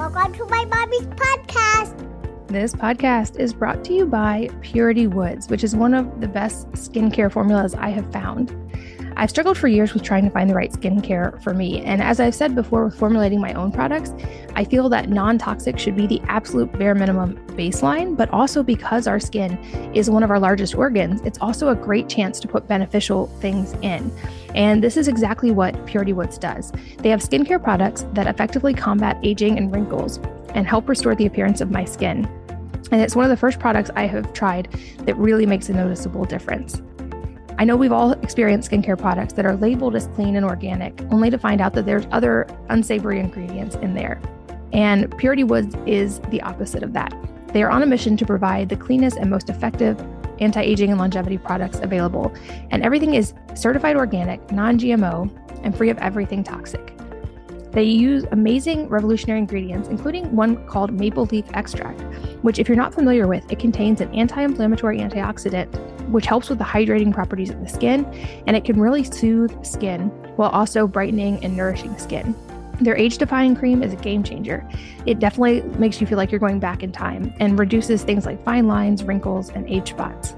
Welcome to my mommy's podcast. This podcast is brought to you by Purity Woods, which is one of the best skincare formulas I have found. I've struggled for years with trying to find the right skincare for me. And as I've said before with formulating my own products, I feel that non toxic should be the absolute bare minimum baseline, but also because our skin is one of our largest organs, it's also a great chance to put beneficial things in. And this is exactly what Purity Woods does. They have skincare products that effectively combat aging and wrinkles and help restore the appearance of my skin. And it's one of the first products I have tried that really makes a noticeable difference. I know we've all experienced skincare products that are labeled as clean and organic, only to find out that there's other unsavory ingredients in there. And Purity Woods is the opposite of that. They are on a mission to provide the cleanest and most effective anti aging and longevity products available. And everything is certified organic, non GMO, and free of everything toxic. They use amazing revolutionary ingredients, including one called maple leaf extract, which, if you're not familiar with, it contains an anti inflammatory antioxidant, which helps with the hydrating properties of the skin, and it can really soothe skin while also brightening and nourishing skin. Their age defying cream is a game changer. It definitely makes you feel like you're going back in time and reduces things like fine lines, wrinkles, and age spots.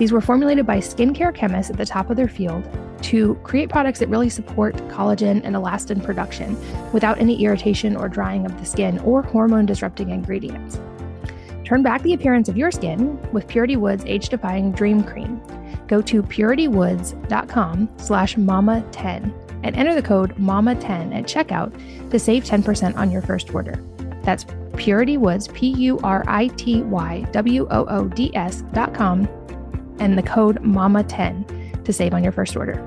These were formulated by skincare chemists at the top of their field to create products that really support collagen and elastin production without any irritation or drying of the skin or hormone disrupting ingredients. Turn back the appearance of your skin with Purity Woods Age Defying Dream Cream. Go to puritywoods.com slash mama10 and enter the code MAMA10 at checkout to save 10% on your first order. That's Purity Woods, P U R I T Y W O O D S dot com and the code MAMA10 to save on your first order.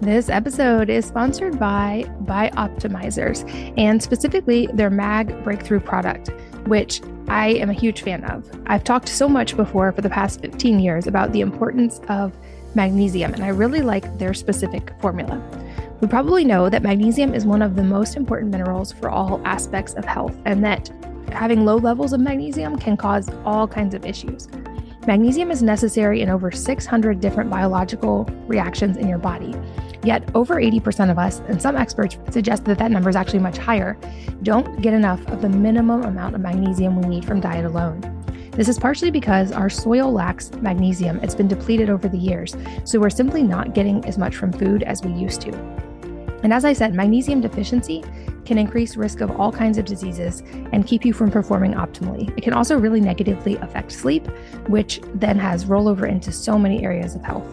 This episode is sponsored by Bioptimizers and specifically their MAG Breakthrough product, which I am a huge fan of. I've talked so much before for the past 15 years about the importance of magnesium, and I really like their specific formula. We probably know that magnesium is one of the most important minerals for all aspects of health, and that having low levels of magnesium can cause all kinds of issues. Magnesium is necessary in over 600 different biological reactions in your body. Yet, over 80% of us, and some experts suggest that that number is actually much higher, don't get enough of the minimum amount of magnesium we need from diet alone. This is partially because our soil lacks magnesium. It's been depleted over the years, so we're simply not getting as much from food as we used to. And as I said, magnesium deficiency can increase risk of all kinds of diseases and keep you from performing optimally. It can also really negatively affect sleep, which then has rollover into so many areas of health.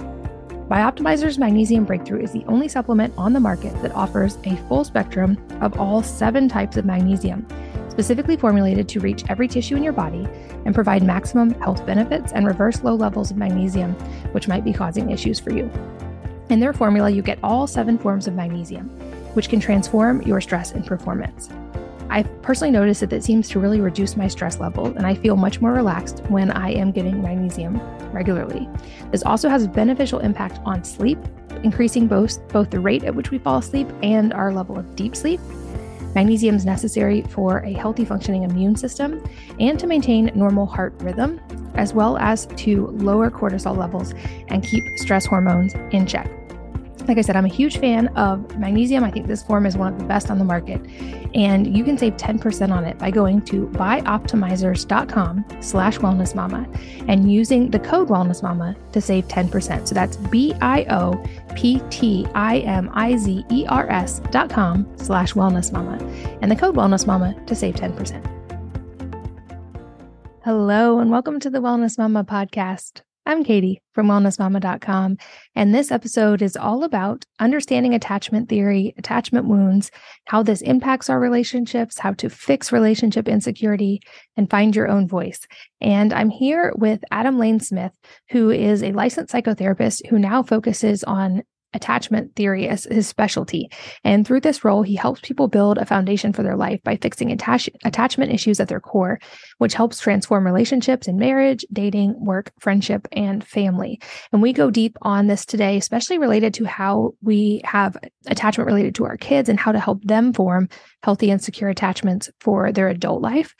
Bioptimizer's Magnesium Breakthrough is the only supplement on the market that offers a full spectrum of all seven types of magnesium, specifically formulated to reach every tissue in your body and provide maximum health benefits and reverse low levels of magnesium, which might be causing issues for you. In their formula, you get all seven forms of magnesium which can transform your stress and performance. I've personally noticed that it seems to really reduce my stress level, and I feel much more relaxed when I am getting magnesium regularly. This also has a beneficial impact on sleep, increasing both, both the rate at which we fall asleep and our level of deep sleep. Magnesium is necessary for a healthy functioning immune system and to maintain normal heart rhythm, as well as to lower cortisol levels and keep stress hormones in check. Like I said, I'm a huge fan of magnesium. I think this form is one of the best on the market. And you can save 10% on it by going to bioptimizers.com slash wellnessmama and using the code wellnessmama to save 10%. So that's B-I-O-P-T-I-M-I-Z-E-R-S dot com slash wellnessmama and the code wellnessmama to save 10%. Hello and welcome to the Wellness Mama podcast. I'm Katie from wellnessmama.com, and this episode is all about understanding attachment theory, attachment wounds, how this impacts our relationships, how to fix relationship insecurity, and find your own voice. And I'm here with Adam Lane Smith, who is a licensed psychotherapist who now focuses on attachment theory as his specialty. And through this role, he helps people build a foundation for their life by fixing attach- attachment issues at their core, which helps transform relationships in marriage, dating, work, friendship, and family. And we go deep on this today, especially related to how we have attachment related to our kids and how to help them form healthy and secure attachments for their adult life.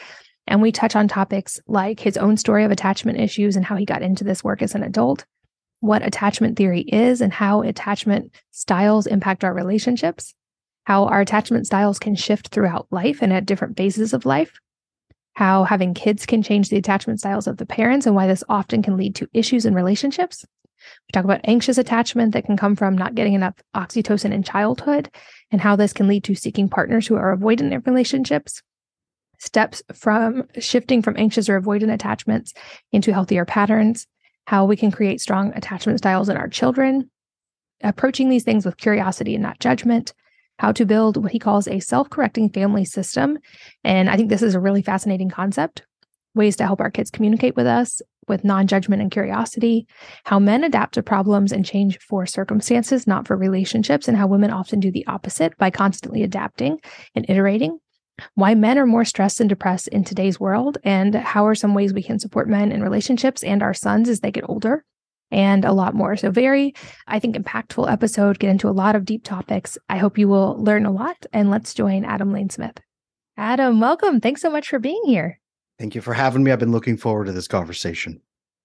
And we touch on topics like his own story of attachment issues and how he got into this work as an adult, what attachment theory is and how attachment styles impact our relationships, how our attachment styles can shift throughout life and at different phases of life, how having kids can change the attachment styles of the parents and why this often can lead to issues in relationships. We talk about anxious attachment that can come from not getting enough oxytocin in childhood and how this can lead to seeking partners who are avoidant in relationships. Steps from shifting from anxious or avoidant attachments into healthier patterns, how we can create strong attachment styles in our children, approaching these things with curiosity and not judgment, how to build what he calls a self correcting family system. And I think this is a really fascinating concept. Ways to help our kids communicate with us with non judgment and curiosity, how men adapt to problems and change for circumstances, not for relationships, and how women often do the opposite by constantly adapting and iterating. Why men are more stressed and depressed in today's world, and how are some ways we can support men in relationships and our sons as they get older and a lot more. So, very, I think, impactful episode, get into a lot of deep topics. I hope you will learn a lot. And let's join Adam Lane Smith. Adam, welcome. Thanks so much for being here. Thank you for having me. I've been looking forward to this conversation.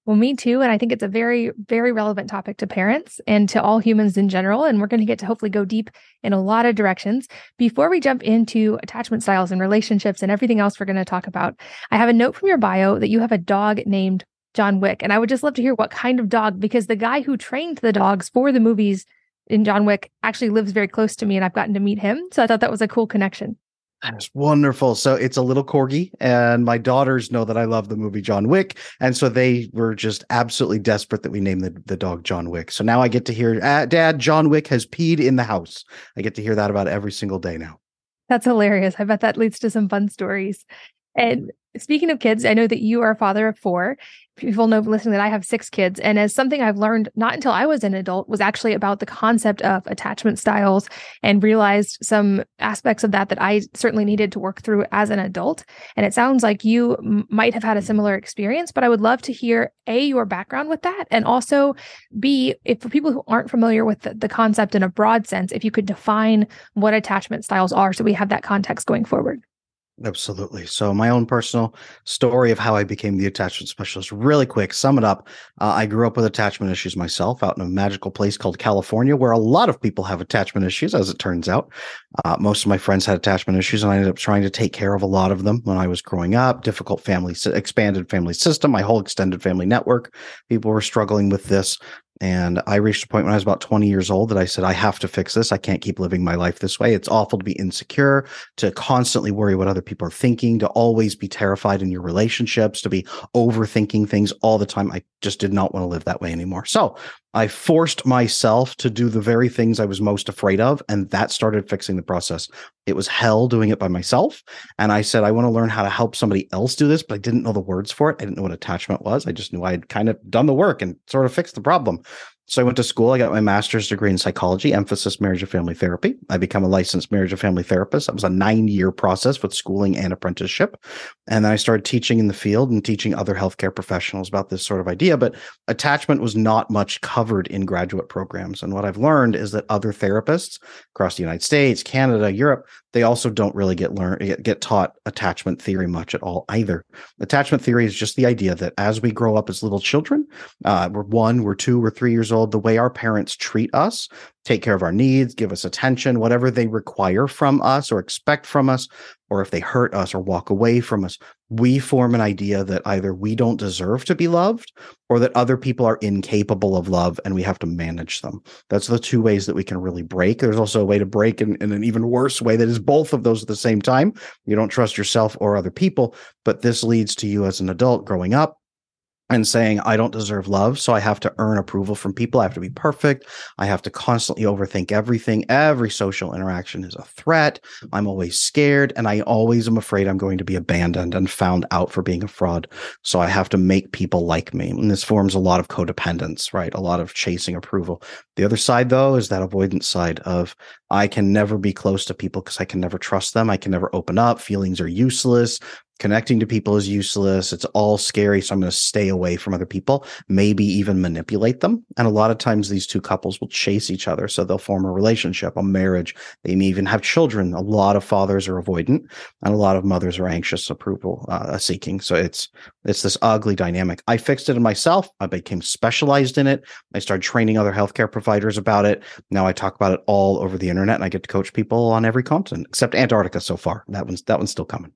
Well, me too. And I think it's a very, very relevant topic to parents and to all humans in general. And we're going to get to hopefully go deep in a lot of directions. Before we jump into attachment styles and relationships and everything else we're going to talk about, I have a note from your bio that you have a dog named John Wick. And I would just love to hear what kind of dog, because the guy who trained the dogs for the movies in John Wick actually lives very close to me and I've gotten to meet him. So I thought that was a cool connection. That's wonderful. So it's a little corgi, and my daughters know that I love the movie John Wick, and so they were just absolutely desperate that we name the, the dog John Wick. So now I get to hear, ah, Dad, John Wick has peed in the house. I get to hear that about every single day now. That's hilarious. I bet that leads to some fun stories. And speaking of kids, I know that you are a father of four. People know listening that I have six kids. And as something I've learned not until I was an adult was actually about the concept of attachment styles and realized some aspects of that that I certainly needed to work through as an adult. And it sounds like you m- might have had a similar experience, but I would love to hear A, your background with that. And also B, if for people who aren't familiar with the, the concept in a broad sense, if you could define what attachment styles are so we have that context going forward. Absolutely. So, my own personal story of how I became the attachment specialist, really quick, sum it up. Uh, I grew up with attachment issues myself out in a magical place called California, where a lot of people have attachment issues, as it turns out. Uh, most of my friends had attachment issues, and I ended up trying to take care of a lot of them when I was growing up. Difficult family, expanded family system, my whole extended family network. People were struggling with this. And I reached a point when I was about 20 years old that I said, I have to fix this. I can't keep living my life this way. It's awful to be insecure, to constantly worry what other people are thinking, to always be terrified in your relationships, to be overthinking things all the time. I just did not want to live that way anymore. So I forced myself to do the very things I was most afraid of. And that started fixing the process. It was hell doing it by myself. And I said, I want to learn how to help somebody else do this, but I didn't know the words for it. I didn't know what attachment was. I just knew I had kind of done the work and sort of fixed the problem. So I went to school. I got my master's degree in psychology, emphasis marriage and family therapy. I become a licensed marriage and family therapist. That was a nine year process with schooling and apprenticeship. And then I started teaching in the field and teaching other healthcare professionals about this sort of idea. But attachment was not much covered in graduate programs. And what I've learned is that other therapists across the United States, Canada, Europe, they also don't really get learn get taught attachment theory much at all either. Attachment theory is just the idea that as we grow up as little children, uh, we're one, we're two, we're three years old, the way our parents treat us take care of our needs, give us attention, whatever they require from us or expect from us, or if they hurt us or walk away from us, we form an idea that either we don't deserve to be loved or that other people are incapable of love and we have to manage them. That's the two ways that we can really break. There's also a way to break in, in an even worse way that is both of those at the same time. You don't trust yourself or other people, but this leads to you as an adult growing up and saying I don't deserve love, so I have to earn approval from people. I have to be perfect. I have to constantly overthink everything. Every social interaction is a threat. I'm always scared, and I always am afraid I'm going to be abandoned and found out for being a fraud. So I have to make people like me, and this forms a lot of codependence, right? A lot of chasing approval. The other side, though, is that avoidance side of I can never be close to people because I can never trust them. I can never open up. Feelings are useless. Connecting to people is useless. It's all scary. So I'm going to stay away from other people, maybe even manipulate them. And a lot of times these two couples will chase each other. So they'll form a relationship, a marriage. They may even have children. A lot of fathers are avoidant and a lot of mothers are anxious approval uh, seeking. So it's, it's this ugly dynamic. I fixed it in myself. I became specialized in it. I started training other healthcare providers about it. Now I talk about it all over the internet and I get to coach people on every continent except Antarctica so far. That one's, that one's still coming.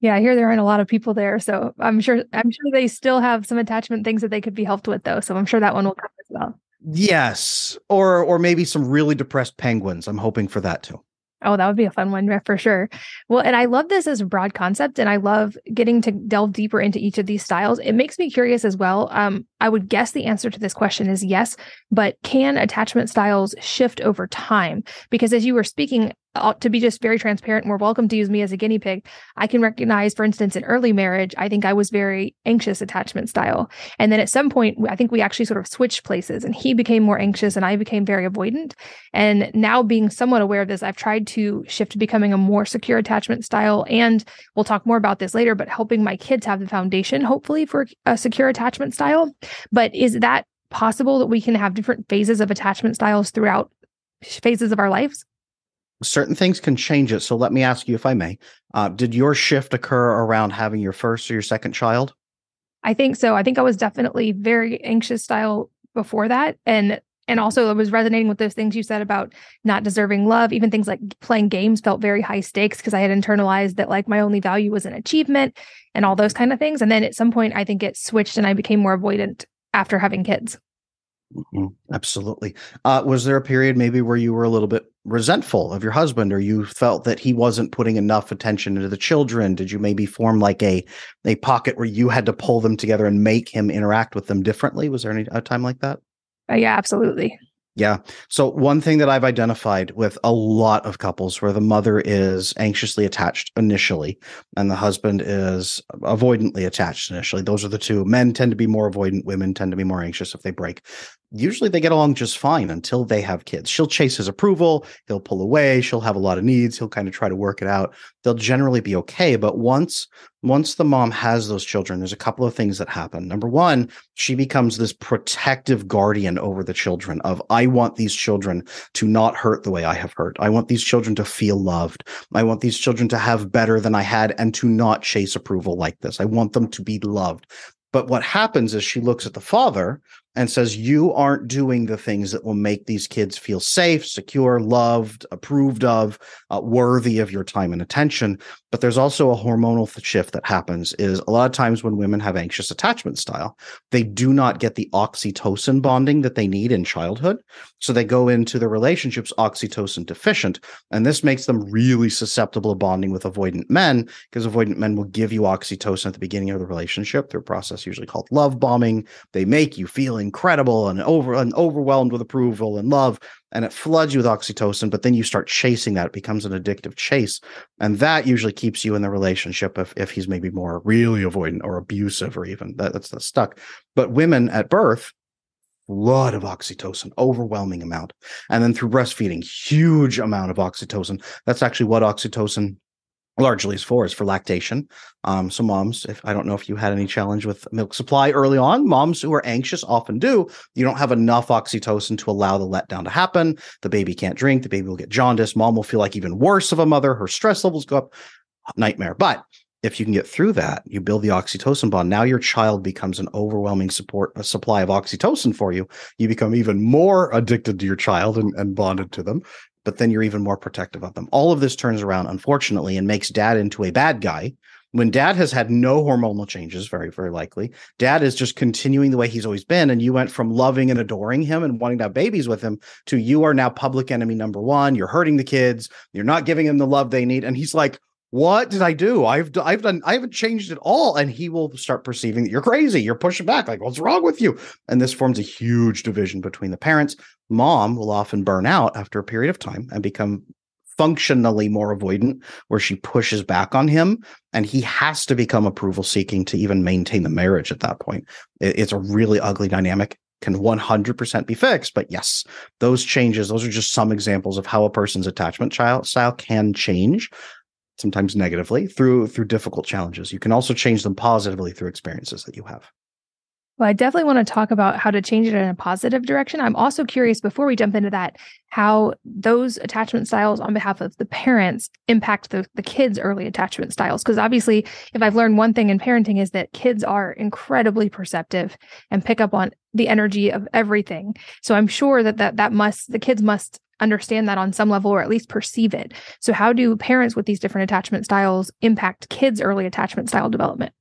Yeah, I hear there aren't a lot of people there, so I'm sure I'm sure they still have some attachment things that they could be helped with though. So I'm sure that one will come as well. Yes, or or maybe some really depressed penguins. I'm hoping for that too. Oh, that would be a fun one for sure. Well, and I love this as a broad concept, and I love getting to delve deeper into each of these styles. It makes me curious as well. Um, I would guess the answer to this question is yes, but can attachment styles shift over time? Because as you were speaking, Uh, to be just very transparent, more welcome to use me as a guinea pig. I can recognize, for instance, in early marriage, I think I was very anxious attachment style. And then at some point, I think we actually sort of switched places and he became more anxious and I became very avoidant. And now being somewhat aware of this, I've tried to shift to becoming a more secure attachment style. And we'll talk more about this later, but helping my kids have the foundation, hopefully, for a secure attachment style. But is that possible that we can have different phases of attachment styles throughout phases of our lives? Certain things can change it. So let me ask you, if I may, uh, did your shift occur around having your first or your second child? I think so. I think I was definitely very anxious style before that, and and also I was resonating with those things you said about not deserving love. Even things like playing games felt very high stakes because I had internalized that like my only value was an achievement and all those kind of things. And then at some point, I think it switched, and I became more avoidant after having kids. Mm-hmm. Absolutely. Uh, was there a period maybe where you were a little bit resentful of your husband, or you felt that he wasn't putting enough attention into the children? Did you maybe form like a a pocket where you had to pull them together and make him interact with them differently? Was there any a time like that? Uh, yeah, absolutely. Yeah. So one thing that I've identified with a lot of couples where the mother is anxiously attached initially and the husband is avoidantly attached initially. Those are the two. Men tend to be more avoidant, women tend to be more anxious if they break usually they get along just fine until they have kids. She'll chase his approval, he'll pull away, she'll have a lot of needs, he'll kind of try to work it out. They'll generally be okay, but once once the mom has those children, there's a couple of things that happen. Number 1, she becomes this protective guardian over the children of I want these children to not hurt the way I have hurt. I want these children to feel loved. I want these children to have better than I had and to not chase approval like this. I want them to be loved. But what happens is she looks at the father and says, You aren't doing the things that will make these kids feel safe, secure, loved, approved of, uh, worthy of your time and attention. But there's also a hormonal shift that happens is a lot of times when women have anxious attachment style, they do not get the oxytocin bonding that they need in childhood. So they go into the relationships oxytocin deficient. And this makes them really susceptible to bonding with avoidant men because avoidant men will give you oxytocin at the beginning of the relationship through a process usually called love bombing. They make you feel incredible and over and overwhelmed with approval and love and it floods you with oxytocin but then you start chasing that. It becomes an addictive chase and that usually keeps you in the relationship if, if he's maybe more really avoidant or abusive or even that, that's the stuck. But women at birth lot of oxytocin overwhelming amount. And then through breastfeeding huge amount of oxytocin. That's actually what oxytocin largely is for is for lactation. Um, so moms, if I don't know if you had any challenge with milk supply early on, moms who are anxious often do. You don't have enough oxytocin to allow the letdown to happen. The baby can't drink. The baby will get jaundice. Mom will feel like even worse of a mother. Her stress levels go up. Nightmare. But if you can get through that, you build the oxytocin bond. Now your child becomes an overwhelming support a supply of oxytocin for you. You become even more addicted to your child and, and bonded to them but then you're even more protective of them. All of this turns around, unfortunately, and makes dad into a bad guy. When dad has had no hormonal changes, very, very likely, dad is just continuing the way he's always been. And you went from loving and adoring him and wanting to have babies with him to you are now public enemy number one. You're hurting the kids. You're not giving them the love they need. And he's like, what did I do? I've I've done I haven't changed at all. And he will start perceiving that you're crazy. You're pushing back. Like, what's wrong with you? And this forms a huge division between the parents. Mom will often burn out after a period of time and become functionally more avoidant, where she pushes back on him, and he has to become approval seeking to even maintain the marriage at that point. It's a really ugly dynamic can 100% be fixed. But yes, those changes, those are just some examples of how a person's attachment style can change sometimes negatively through through difficult challenges. You can also change them positively through experiences that you have. Well, I definitely want to talk about how to change it in a positive direction. I'm also curious before we jump into that, how those attachment styles on behalf of the parents impact the, the kids' early attachment styles. Because obviously, if I've learned one thing in parenting is that kids are incredibly perceptive and pick up on the energy of everything. So I'm sure that that, that must, the kids must understand that on some level or at least perceive it. So how do parents with these different attachment styles impact kids' early attachment style development?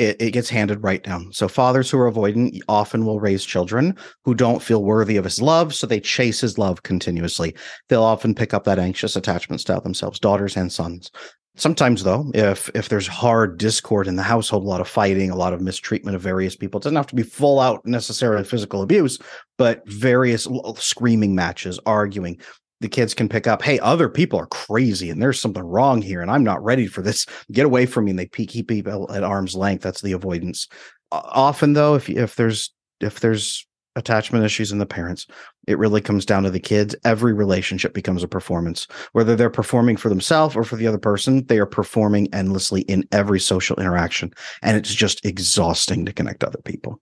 it, it gets handed right down. So fathers who are avoidant often will raise children who don't feel worthy of his love, so they chase his love continuously. They'll often pick up that anxious attachment style themselves, daughters and sons. Sometimes, though, if if there's hard discord in the household, a lot of fighting, a lot of mistreatment of various people, it doesn't have to be full out necessarily physical abuse, but various screaming matches, arguing, the kids can pick up, hey, other people are crazy and there's something wrong here and I'm not ready for this. Get away from me. And they keep people at arm's length. That's the avoidance. Often though, if if there's if there's attachment issues in the parents, it really comes down to the kids. Every relationship becomes a performance. Whether they're performing for themselves or for the other person, they are performing endlessly in every social interaction. And it's just exhausting to connect to other people.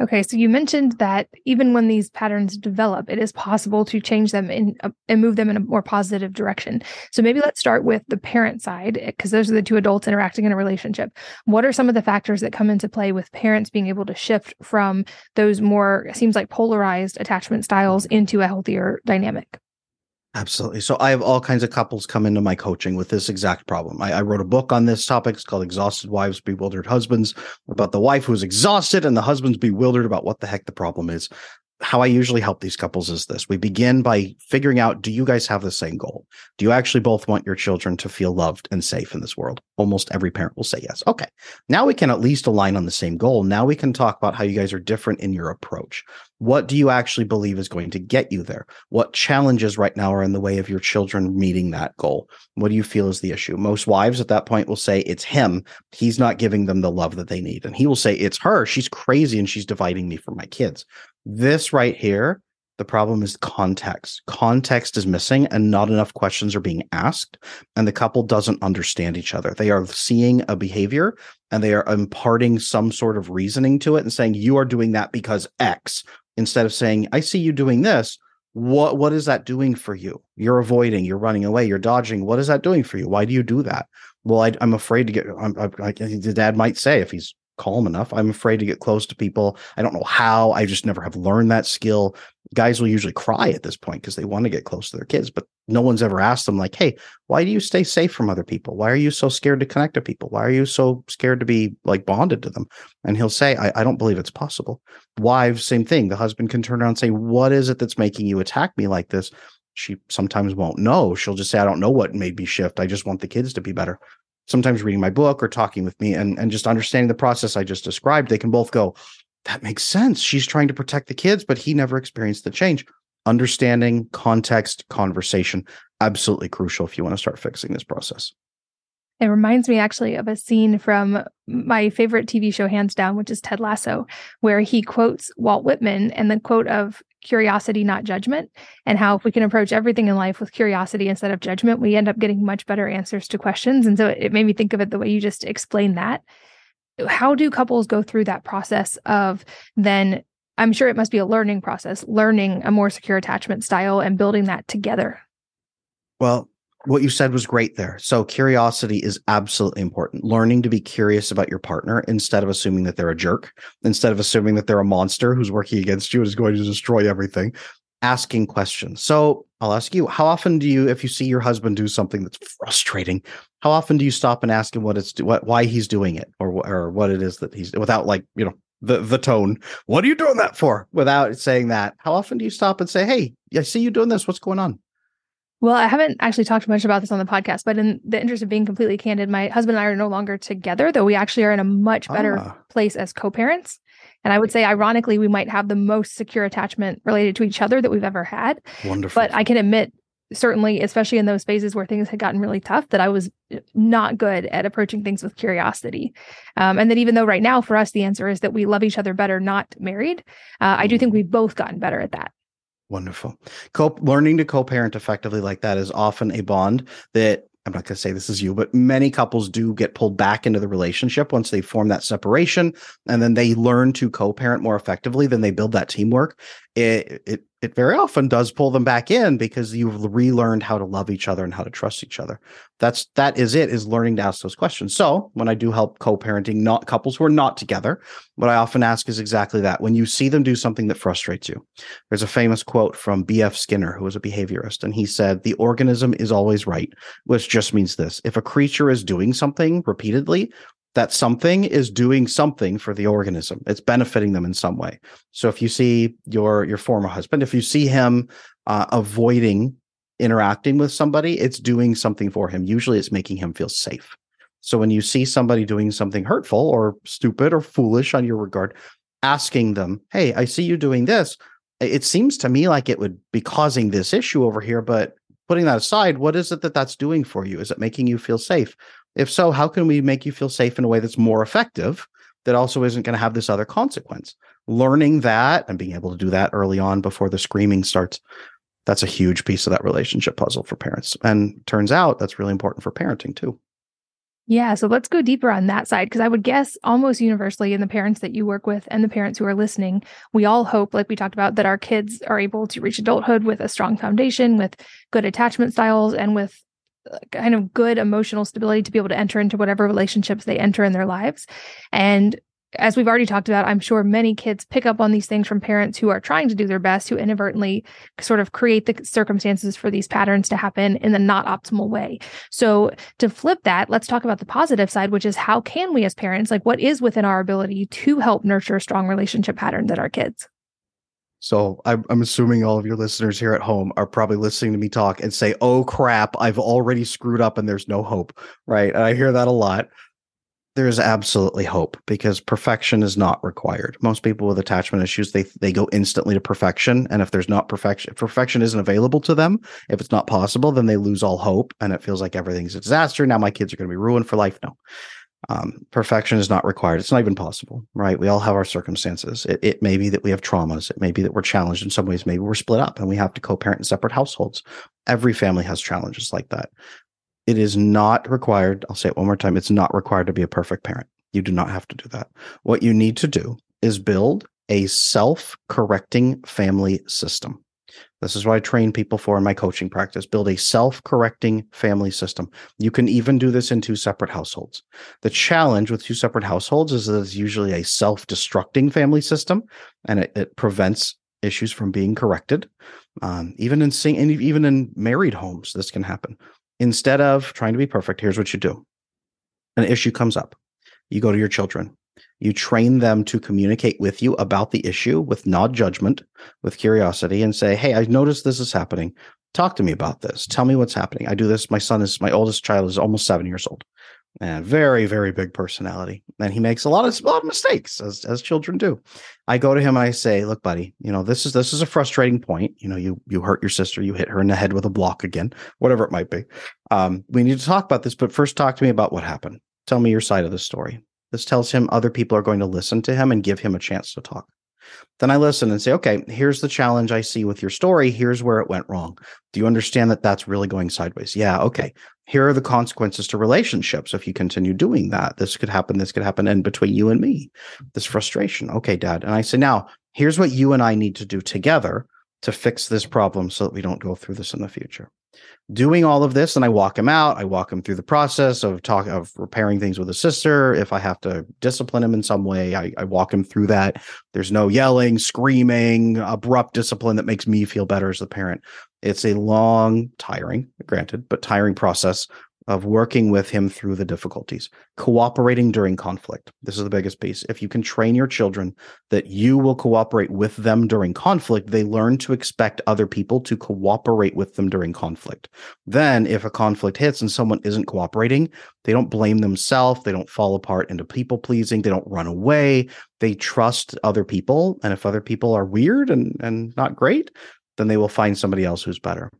Okay, so you mentioned that even when these patterns develop, it is possible to change them in, and move them in a more positive direction. So maybe let's start with the parent side, eh, because those are the two adults interacting in a relationship. What are some of the factors that come into play with parents being able to shift from those more, seems like polarized attachment styles into a healthier dynamic? Absolutely. So I have all kinds of couples come into my coaching with this exact problem. I, I, wrote a book on this topic. It's called Exhausted Wives, Bewildered Husbands, about the wife who's exhausted and the husband's bewildered about what the heck the problem is how I usually help these couples is this. We begin by figuring out do you guys have the same goal? Do you actually both want your children to feel loved and safe in this world? Almost every parent will say yes. Okay. Now we can at least align on the same goal. Now we can talk about how you guys are different in your approach. What do you actually believe is going to get you there? What challenges right now are in the way of your children meeting that goal? What do you feel is the issue? Most wives at that point will say it's him. He's not giving them the love that they need. And he will say it's her. She's crazy and she's dividing me from my kids. This right here, the problem is context. Context is missing and not enough questions are being asked. And the couple doesn't understand each other. They are seeing a behavior and they are imparting some sort of reasoning to it and saying, you are doing that because X, instead of saying, I see you doing this. What what is that doing for you? You're avoiding, you're running away, you're dodging. What is that doing for you? Why do you do that? Well, I, am afraid to get. I'm, I, I, the dad might say if he's calm enough. I'm afraid to get close to people. I don't know how. I just never have learned that skill. Guys will usually cry at this point because they want to get close to their kids, but no one's ever asked them, like, hey, why do you stay safe from other people? Why are you so scared to connect to people? Why are you so scared to be like bonded to them? And he'll say, I, I don't believe it's possible. Wives, same thing. The husband can turn around and say, What is it that's making you attack me like this? She sometimes won't know. She'll just say, I don't know what made me shift. I just want the kids to be better sometimes reading my book or talking with me and, and just understanding the process I just described, they can both go, that makes sense. She's trying to protect the kids, but he never experienced the change. Understanding context, conversation, absolutely crucial if you want to start fixing this process. It reminds me actually of a scene from my favorite TV show, hands down, which is Ted Lasso, where he quotes Walt Whitman and the quote of curiosity, not judgment, and how if we can approach everything in life with curiosity instead of judgment, we end up getting much better answers to questions. And so it made me think of it the way you just explained that. How do couples go through that process of then? I'm sure it must be a learning process, learning a more secure attachment style and building that together. Well, what you said was great there. So curiosity is absolutely important. Learning to be curious about your partner instead of assuming that they're a jerk, instead of assuming that they're a monster who's working against you and is going to destroy everything. Asking questions. So I'll ask you, how often do you, if you see your husband do something that's frustrating, how often do you stop and ask him what it's what why he's doing it or or what it is that he's without like you know the the tone. What are you doing that for? Without saying that, how often do you stop and say, "Hey, I see you doing this. What's going on?" Well, I haven't actually talked much about this on the podcast, but in the interest of being completely candid, my husband and I are no longer together, though we actually are in a much better ah. place as co parents. And I would say, ironically, we might have the most secure attachment related to each other that we've ever had. Wonderful. But I can admit, certainly, especially in those phases where things had gotten really tough, that I was not good at approaching things with curiosity. Um, and that even though right now for us, the answer is that we love each other better, not married, uh, I do think mm-hmm. we've both gotten better at that. Wonderful. Co- learning to co-parent effectively like that is often a bond that I'm not going to say this is you, but many couples do get pulled back into the relationship once they form that separation and then they learn to co-parent more effectively, then they build that teamwork. It, it it very often does pull them back in because you've relearned how to love each other and how to trust each other. That's that is it is learning to ask those questions. So when I do help co-parenting not couples who are not together, what I often ask is exactly that. When you see them do something that frustrates you, there's a famous quote from B.F. Skinner, who was a behaviorist, and he said, "The organism is always right," which just means this: if a creature is doing something repeatedly, that something is doing something for the organism. It's benefiting them in some way. So if you see your your former husband if you see him uh, avoiding interacting with somebody it's doing something for him. Usually it's making him feel safe. So when you see somebody doing something hurtful or stupid or foolish on your regard asking them hey i see you doing this. It seems to me like it would be causing this issue over here but putting that aside what is it that that's doing for you? Is it making you feel safe if so, how can we make you feel safe in a way that's more effective that also isn't going to have this other consequence? Learning that and being able to do that early on before the screaming starts, that's a huge piece of that relationship puzzle for parents. And turns out that's really important for parenting too. Yeah, so let's go deeper on that side because I would guess almost universally in the parents that you work with and the parents who are listening, we all hope, like we talked about, that our kids are able to reach adulthood with a strong foundation, with good attachment styles, and with kind of good emotional stability to be able to enter into whatever relationships they enter in their lives. And as we've already talked about, I'm sure many kids pick up on these things from parents who are trying to do their best, who inadvertently sort of create the circumstances for these patterns to happen in the not optimal way. So, to flip that, let's talk about the positive side, which is how can we as parents, like what is within our ability to help nurture strong relationship patterns in our kids? So I'm, I'm assuming all of your listeners here at home are probably listening to me talk and say, "Oh crap, I've already screwed up and there's no hope." Right? And I hear that a lot. There's absolutely hope because perfection is not required. Most people with attachment issues they they go instantly to perfection, and if there's not perfection, if perfection isn't available to them, if it's not possible, then they lose all hope, and it feels like everything's a disaster. Now my kids are going to be ruined for life. No, um, perfection is not required. It's not even possible, right? We all have our circumstances. It, it, may be that we have traumas. It may be that we're challenged in some ways. Maybe we're split up and we have to co-parent in separate households. Every family has challenges like that. It is not required. I'll say it one more time. It's not required to be a perfect parent. You do not have to do that. What you need to do is build a self-correcting family system. This is what I train people for in my coaching practice. Build a self correcting family system. You can even do this in two separate households. The challenge with two separate households is that it's usually a self destructing family system and it, it, prevents issues from being corrected. Um, even in sing- even in married homes, this can happen. Instead of trying to be perfect, here's what you do an issue comes up. You go to your children you train them to communicate with you about the issue with not judgment, with curiosity, and say, Hey, I noticed this is happening. Talk to me about this. Tell me what's happening. I do this. My son is, my oldest child is almost seven years old and very, very big personality. And he makes a lot of, a lot of mistakes as, as children do. I go to him and I say, look, buddy, you know, this is, this is a frustrating point. You know, you, you hurt your sister, you hit her in the head with a block again, whatever it might be. Um, we need to talk about this, but first talk to me about what happened. Tell me your side of the story. This tells him other people are going to listen to him and give him a chance to talk. Then I listen and say, okay, here's the challenge I see with your story. Here's where it went wrong. Do you understand that that's really going sideways? Yeah. Okay. Here are the consequences to relationships. If you continue doing that, this could happen. This could happen. And between you and me, this frustration. Okay, dad. And I say, now here's what you and I need to do together to fix this problem so that we don't go through this in the future doing all of this and I walk him out. I walk him through the process of talk of repairing things with his sister. If I have to discipline him in some way, I, I walk him through that. There's no yelling, screaming, abrupt discipline that makes me feel better as the parent. It's a long, tiring, granted, but tiring process of working with him through the difficulties, cooperating during conflict. This is the biggest piece. If you can train your children that you will cooperate with them during conflict, they learn to expect other people to cooperate with them during conflict. Then, if a conflict hits and someone isn't cooperating, they don't blame themselves. They don't fall apart into people pleasing. They don't run away. They trust other people. And if other people are weird and, and not great, then they will find somebody else who's better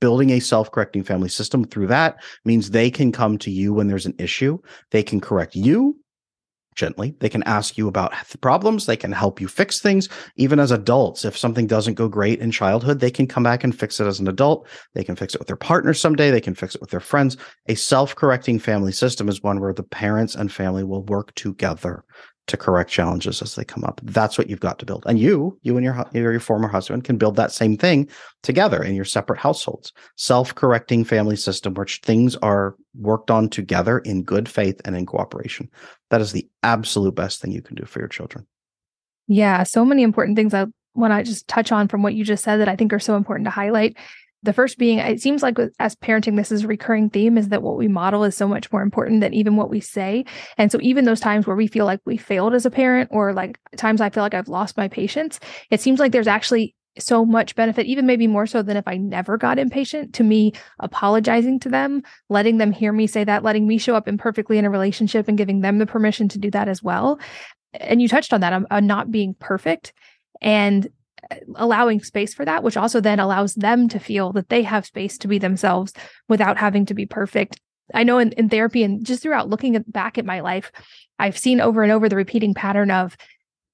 building a self-correcting family system through that means they can come to you when there's an issue they can correct you gently. They can ask you about problems. They can help you fix things. Even as adults, if something doesn't go great in childhood, they can come back and fix it as an adult. They can fix it with their partner someday. They can fix it with their friends. A self correcting family system is one where the parents and family will work together to correct challenges as they come up. That's what you've got to build. And you, you and your your former husband can build that same thing together in your separate households. Self-correcting family system where things are worked on together in good faith and in cooperation. That is the absolute best thing you can do for your children. Yeah, so many important things I want to just touch on from what you just said that I think are so important to highlight. The first being, it seems like as parenting, this is a recurring theme is that what we model is so much more important than even what we say. And so, even those times where we feel like we failed as a parent, or like times I feel like I've lost my patience, it seems like there's actually so much benefit, even maybe more so than if I never got impatient, to me apologizing to them, letting them hear me say that, letting me show up imperfectly in a relationship and giving them the permission to do that as well. And you touched on that, I'm, I'm not being perfect. And allowing space for that, which also then allows them to feel that they have space to be themselves without having to be perfect. I know in, in therapy and just throughout looking at, back at my life, I've seen over and over the repeating pattern of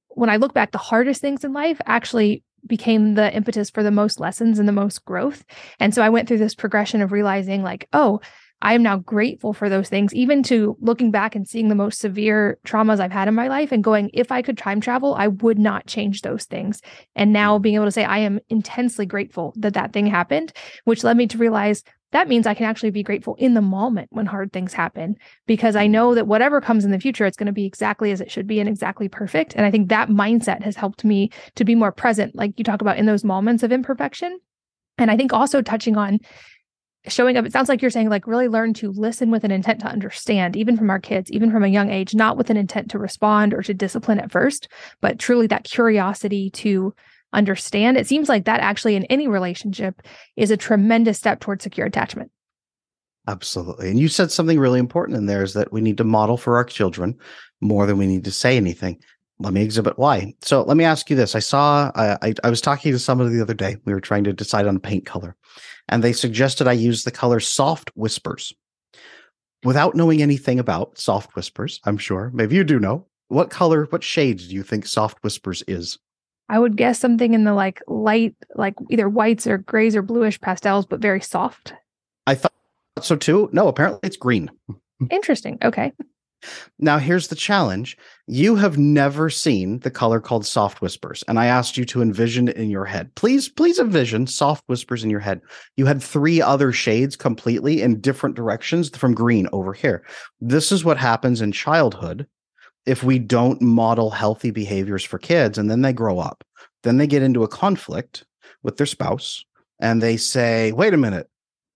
when I look back, the hardest things in life actually became the impetus for the most lessons and the most growth. And so I went through this progression of realizing, like, oh, I am now grateful for those things, even to looking back and seeing the most severe traumas I've had in my life and going, if I could time travel, I would not change those things. And now mm. being able to say, I am intensely grateful that that thing happened, which led me to realize that means I can actually be grateful in the moment when hard things happen because I mm. know that whatever comes in the future, it's going to be exactly as it should be and exactly perfect. And I think that mindset has helped me to be more present, like you talk about in those moments of imperfection. And I think also touching on showing up it sounds like you're saying like really learn to listen with an intent to understand even from our kids even from a young age not with an intent to respond or to discipline at first but truly that curiosity to understand it seems like that actually in any relationship is a tremendous step towards secure attachment absolutely and you said something really important in there is that we need to model for our children more than we need to say anything let me exhibit why. So let me ask you this. I saw, I, I was talking to somebody the other day. We were trying to decide on a paint color and they suggested I use the color soft whispers. Without knowing anything about soft whispers, I'm sure, maybe you do know. What color, what shades do you think soft whispers is? I would guess something in the like light, like either whites or grays or bluish pastels, but very soft. I thought so too. No, apparently it's green. Interesting. Okay. Now, here's the challenge. You have never seen the color called soft whispers, and I asked you to envision it in your head. Please, please envision soft whispers in your head. You had three other shades completely in different directions from green over here. This is what happens in childhood if we don't model healthy behaviors for kids, and then they grow up. Then they get into a conflict with their spouse, and they say, wait a minute,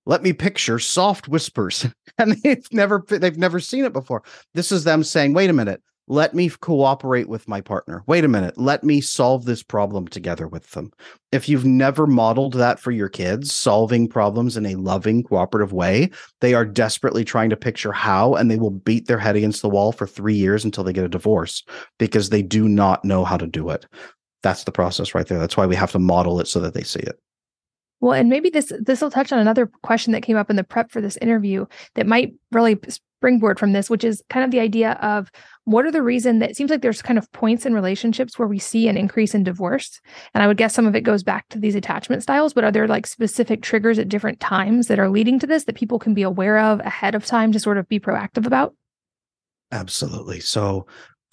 let me picture soft whispers. And they've never they've never seen it before. This is them saying wait a minute. Let me cooperate with my partner. Wait a minute. Let me solve this problem together with them. If you've never modeled that for your kids solving problems in a loving cooperative way they are desperately trying to picture how and they will beat their head against the wall for 3 years until they get a divorce because they do not know how to do it. That's the process right there. That's why we have to model it so that they see it well, and maybe this this will touch on another question that came up in the prep for this interview that might really springboard from this, which is kind of the idea of what are the reason that it seems like there's kind of points in relationships where we see an increase in divorce. And I would guess some of it goes back to these attachment styles, but are there like specific triggers at different times that are leading to this that people can be aware of ahead of time to sort of be proactive about? Absolutely. So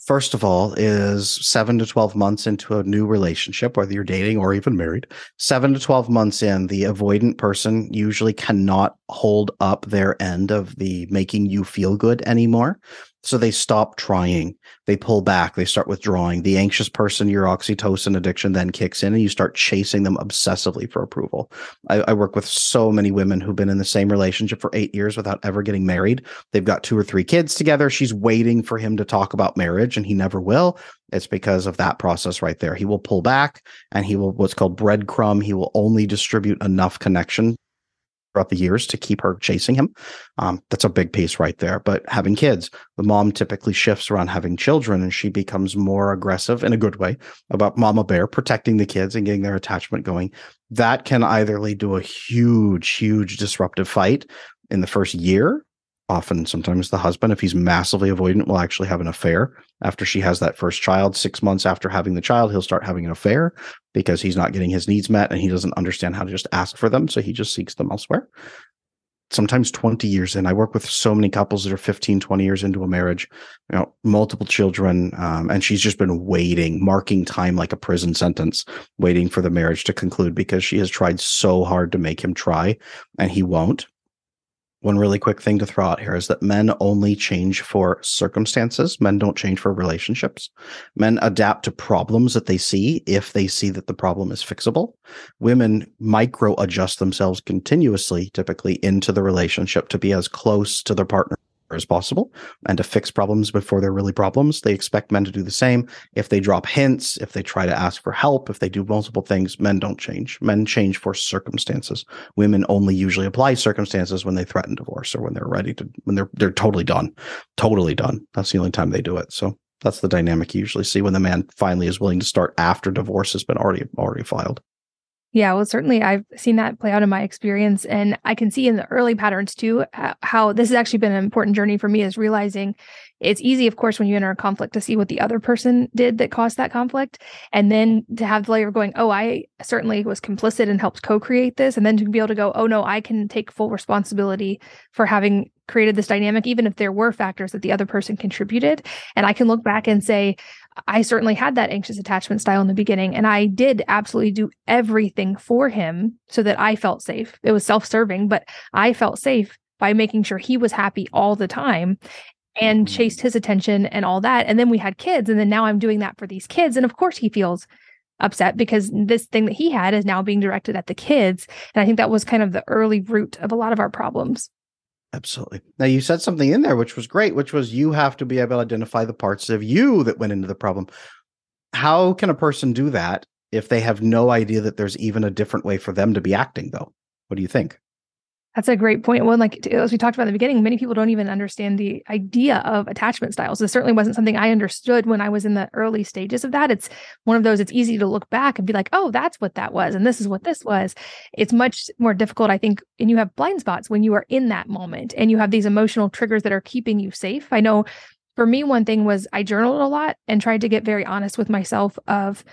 first of all, is seven to 12 months into a new relationship, whether you're dating or even married, seven to 12 months in, the avoidant person usually cannot hold up their end of the making you feel good anymore. So they stop trying. They pull back. They start withdrawing. The anxious person, your oxytocin addiction then kicks in and you start chasing them obsessively for approval. I, I, work with so many women who've been in the same relationship for eight years without ever getting married. They've got two or three kids together. She's waiting for him to talk about marriage and he never will. It's because of that process right there. He will pull back and he will what's called breadcrumb. He will only distribute enough connection throughout the years to keep her chasing him. Um, that's a big piece right there. But having kids, the mom typically shifts around having children and she becomes more aggressive in a good way about mama bear protecting the kids and getting their attachment going. That can either lead to a huge, huge disruptive fight in the first year often sometimes the husband if he's massively avoidant will actually have an affair. After she has that first child 6 months after having the child he'll start having an affair because he's not getting his needs met and he doesn't understand how to just ask for them so he just seeks them elsewhere. Sometimes 20 years in i work with so many couples that are 15 20 years into a marriage you know multiple children um, and she's just been waiting marking time like a prison sentence waiting for the marriage to conclude because she has tried so hard to make him try and he won't one really quick thing to throw out here is that men only change for circumstances. Men don't change for relationships. Men adapt to problems that they see if they see that the problem is fixable. Women micro adjust themselves continuously, typically into the relationship to be as close to their partner as possible and to fix problems before they're really problems. They expect men to do the same. If they drop hints, if they try to ask for help, if they do multiple things, men don't change. Men change for circumstances. Women only usually apply circumstances when they threaten divorce or when they're ready to when they're they're totally done. Totally done. That's the only time they do it. So that's the dynamic you usually see when the man finally is willing to start after divorce has been already already filed. Yeah, well, certainly I've seen that play out in my experience. And I can see in the early patterns too uh, how this has actually been an important journey for me is realizing it's easy, of course, when you enter a conflict to see what the other person did that caused that conflict. And then to have the layer of going, oh, I certainly was complicit and helped co create this. And then to be able to go, oh, no, I can take full responsibility for having created this dynamic, even if there were factors that the other person contributed. And I can look back and say, I certainly had that anxious attachment style in the beginning, and I did absolutely do everything for him so that I felt safe. It was self serving, but I felt safe by making sure he was happy all the time and mm-hmm. chased his attention and all that. And then we had kids. And then now I'm doing that for these kids. And of course, he feels upset because this thing that he had is now being directed at the kids. And I think that was kind of the early root of a lot of our problems. Absolutely. Now, you said something in there which was great, which was you have to be able to identify the parts of you that went into the problem. How can a person do that if they have no idea that there's even a different way for them to be acting, though? What do you think? That's a great point. Well, like as we talked about in the beginning, many people don't even understand the idea of attachment styles. This certainly wasn't something I understood when I was in the early stages of that. It's one of those, it's easy to look back and be like, oh, that's what that was. And this is what this was. It's much more difficult, I think, and you have blind spots when you are in that moment and you have these emotional triggers that are keeping you safe. I know for me, one thing was I journaled a lot and tried to get very honest with myself of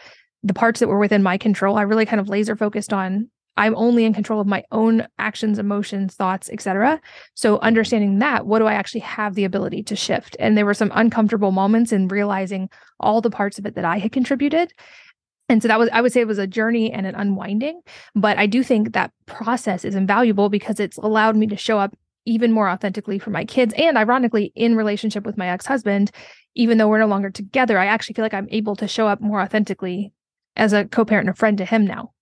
the parts that were within my control. I really kind of laser focused on I'm only in control of my own actions, emotions, thoughts, etc. So understanding that, what do I actually have the ability to shift? And there were some uncomfortable moments in realizing all the parts of it that I had contributed. And so that was, I would say it was a journey and an unwinding. But I do think that process is invaluable because it's allowed me to show up even more authentically for my kids. And ironically, in relationship with my ex husband, even though we're no longer together, I actually feel like I'm able to show up more authentically as a co parent and a friend to him now.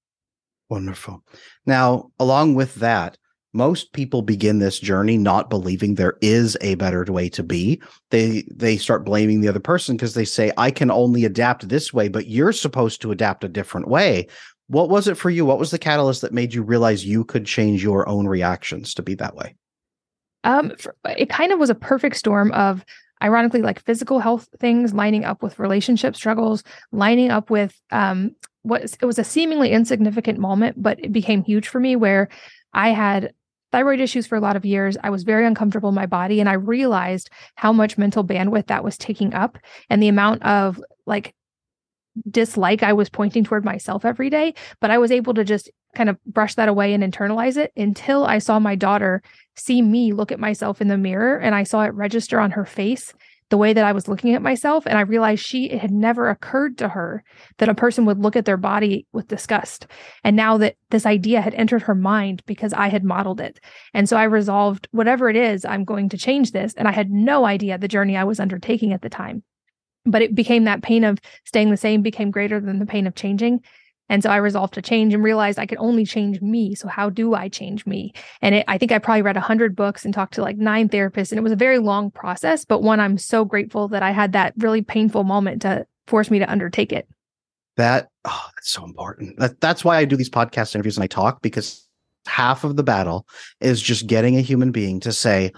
Wonderful. Now, along with that, most people begin this journey not believing there is a better way to be. They they start blaming the other person because they say I can only adapt this way, but you're supposed to adapt a different way. What was it for you? What was the catalyst that made you realize you could change your own reactions to be that way? Um, it kind of was a perfect storm of ironically like physical health things lining up with relationship struggles, lining up with um was it was a seemingly insignificant moment, but it became huge for me where I had thyroid issues for a lot of years. I was very uncomfortable in my body and I realized how much mental bandwidth that was taking up and the amount of like dislike I was pointing toward myself every day, but I was able to just kind of brush that away and internalize it until I saw my daughter see me look at myself in the mirror and I saw it register on her face the way that I was looking at myself. And I realized she, it had never occurred to her that a person would look at their body with disgust. And now that this idea had entered her mind because I had modeled it. And so I resolved, whatever it is, I'm going to change this. And I had no idea the journey I was undertaking at the time. But it became that pain of staying the same became greater than the pain of changing. And so I resolved to change and realized I could only change me. So how do I change me? And it, I think I probably read a hundred books and talked to like nine therapists, and it was a very long process. But one, I'm so grateful that I had that really painful moment to force me to undertake it. That oh, that's so important. That, that's why I do these podcast interviews and I talk because half of the battle is just getting a human being to say,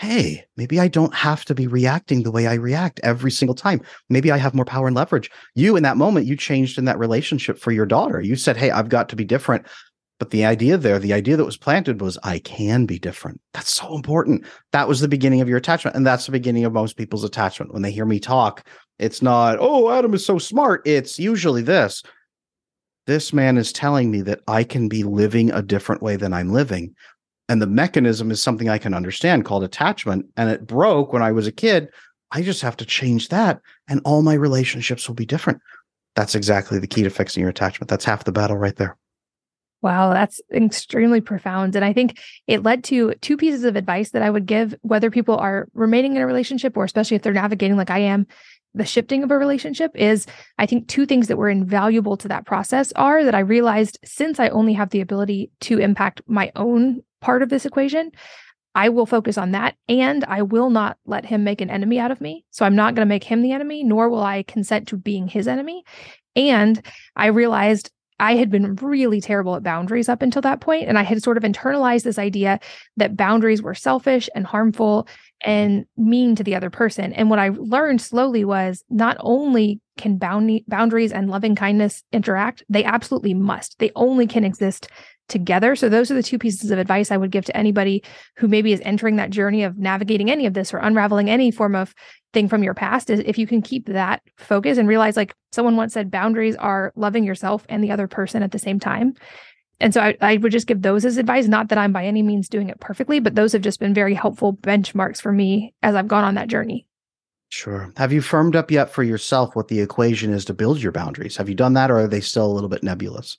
hey, maybe I don't have to be reacting the way I react every single time. Maybe I have more power and leverage. You, in that moment, you changed in that relationship for your daughter. You said, hey, I've got to be different. But the idea there, the idea that was planted was I can be different. That's so important. That was the beginning of your attachment. And that's the beginning of most people's attachment. When they hear me talk, it's not, oh, Adam is so smart. It's usually this. This man is telling me that I can be living a different way than I'm living. And the mechanism is something I can understand called attachment. And it broke when I was a kid. I just have to change that, and all my relationships will be different. That's exactly the key to fixing your attachment. That's half the battle right there. Wow, that's extremely profound. And I think it led to two pieces of advice that I would give, whether people are remaining in a relationship or especially if they're navigating like I am the shifting of a relationship is I think two things that were invaluable to that process are that I realized since I only have the ability to impact my own part of this equation, I will focus on that and I will not let him make an enemy out of me. So I'm not going to make him the enemy, nor will I consent to being his enemy. And I realized I had been really terrible at boundaries up until that point, And I had sort of internalized this idea that boundaries were selfish and harmful and mean to the other person. And what I learned slowly was not only can bound- boundaries and loving kindness interact, they absolutely must. They only can exist together. So those are the two pieces of advice I would give to anybody who maybe is entering that journey of navigating any of this or unraveling any form of thing from your past is if you can keep that focus and realize like someone once said boundaries are loving yourself and the other person at the same time. And so I, I would just give those as advice. Not that I'm by any means doing it perfectly, but those have just been very helpful benchmarks for me as I've gone on that journey. Sure. Have you firmed up yet for yourself what the equation is to build your boundaries? Have you done that or are they still a little bit nebulous?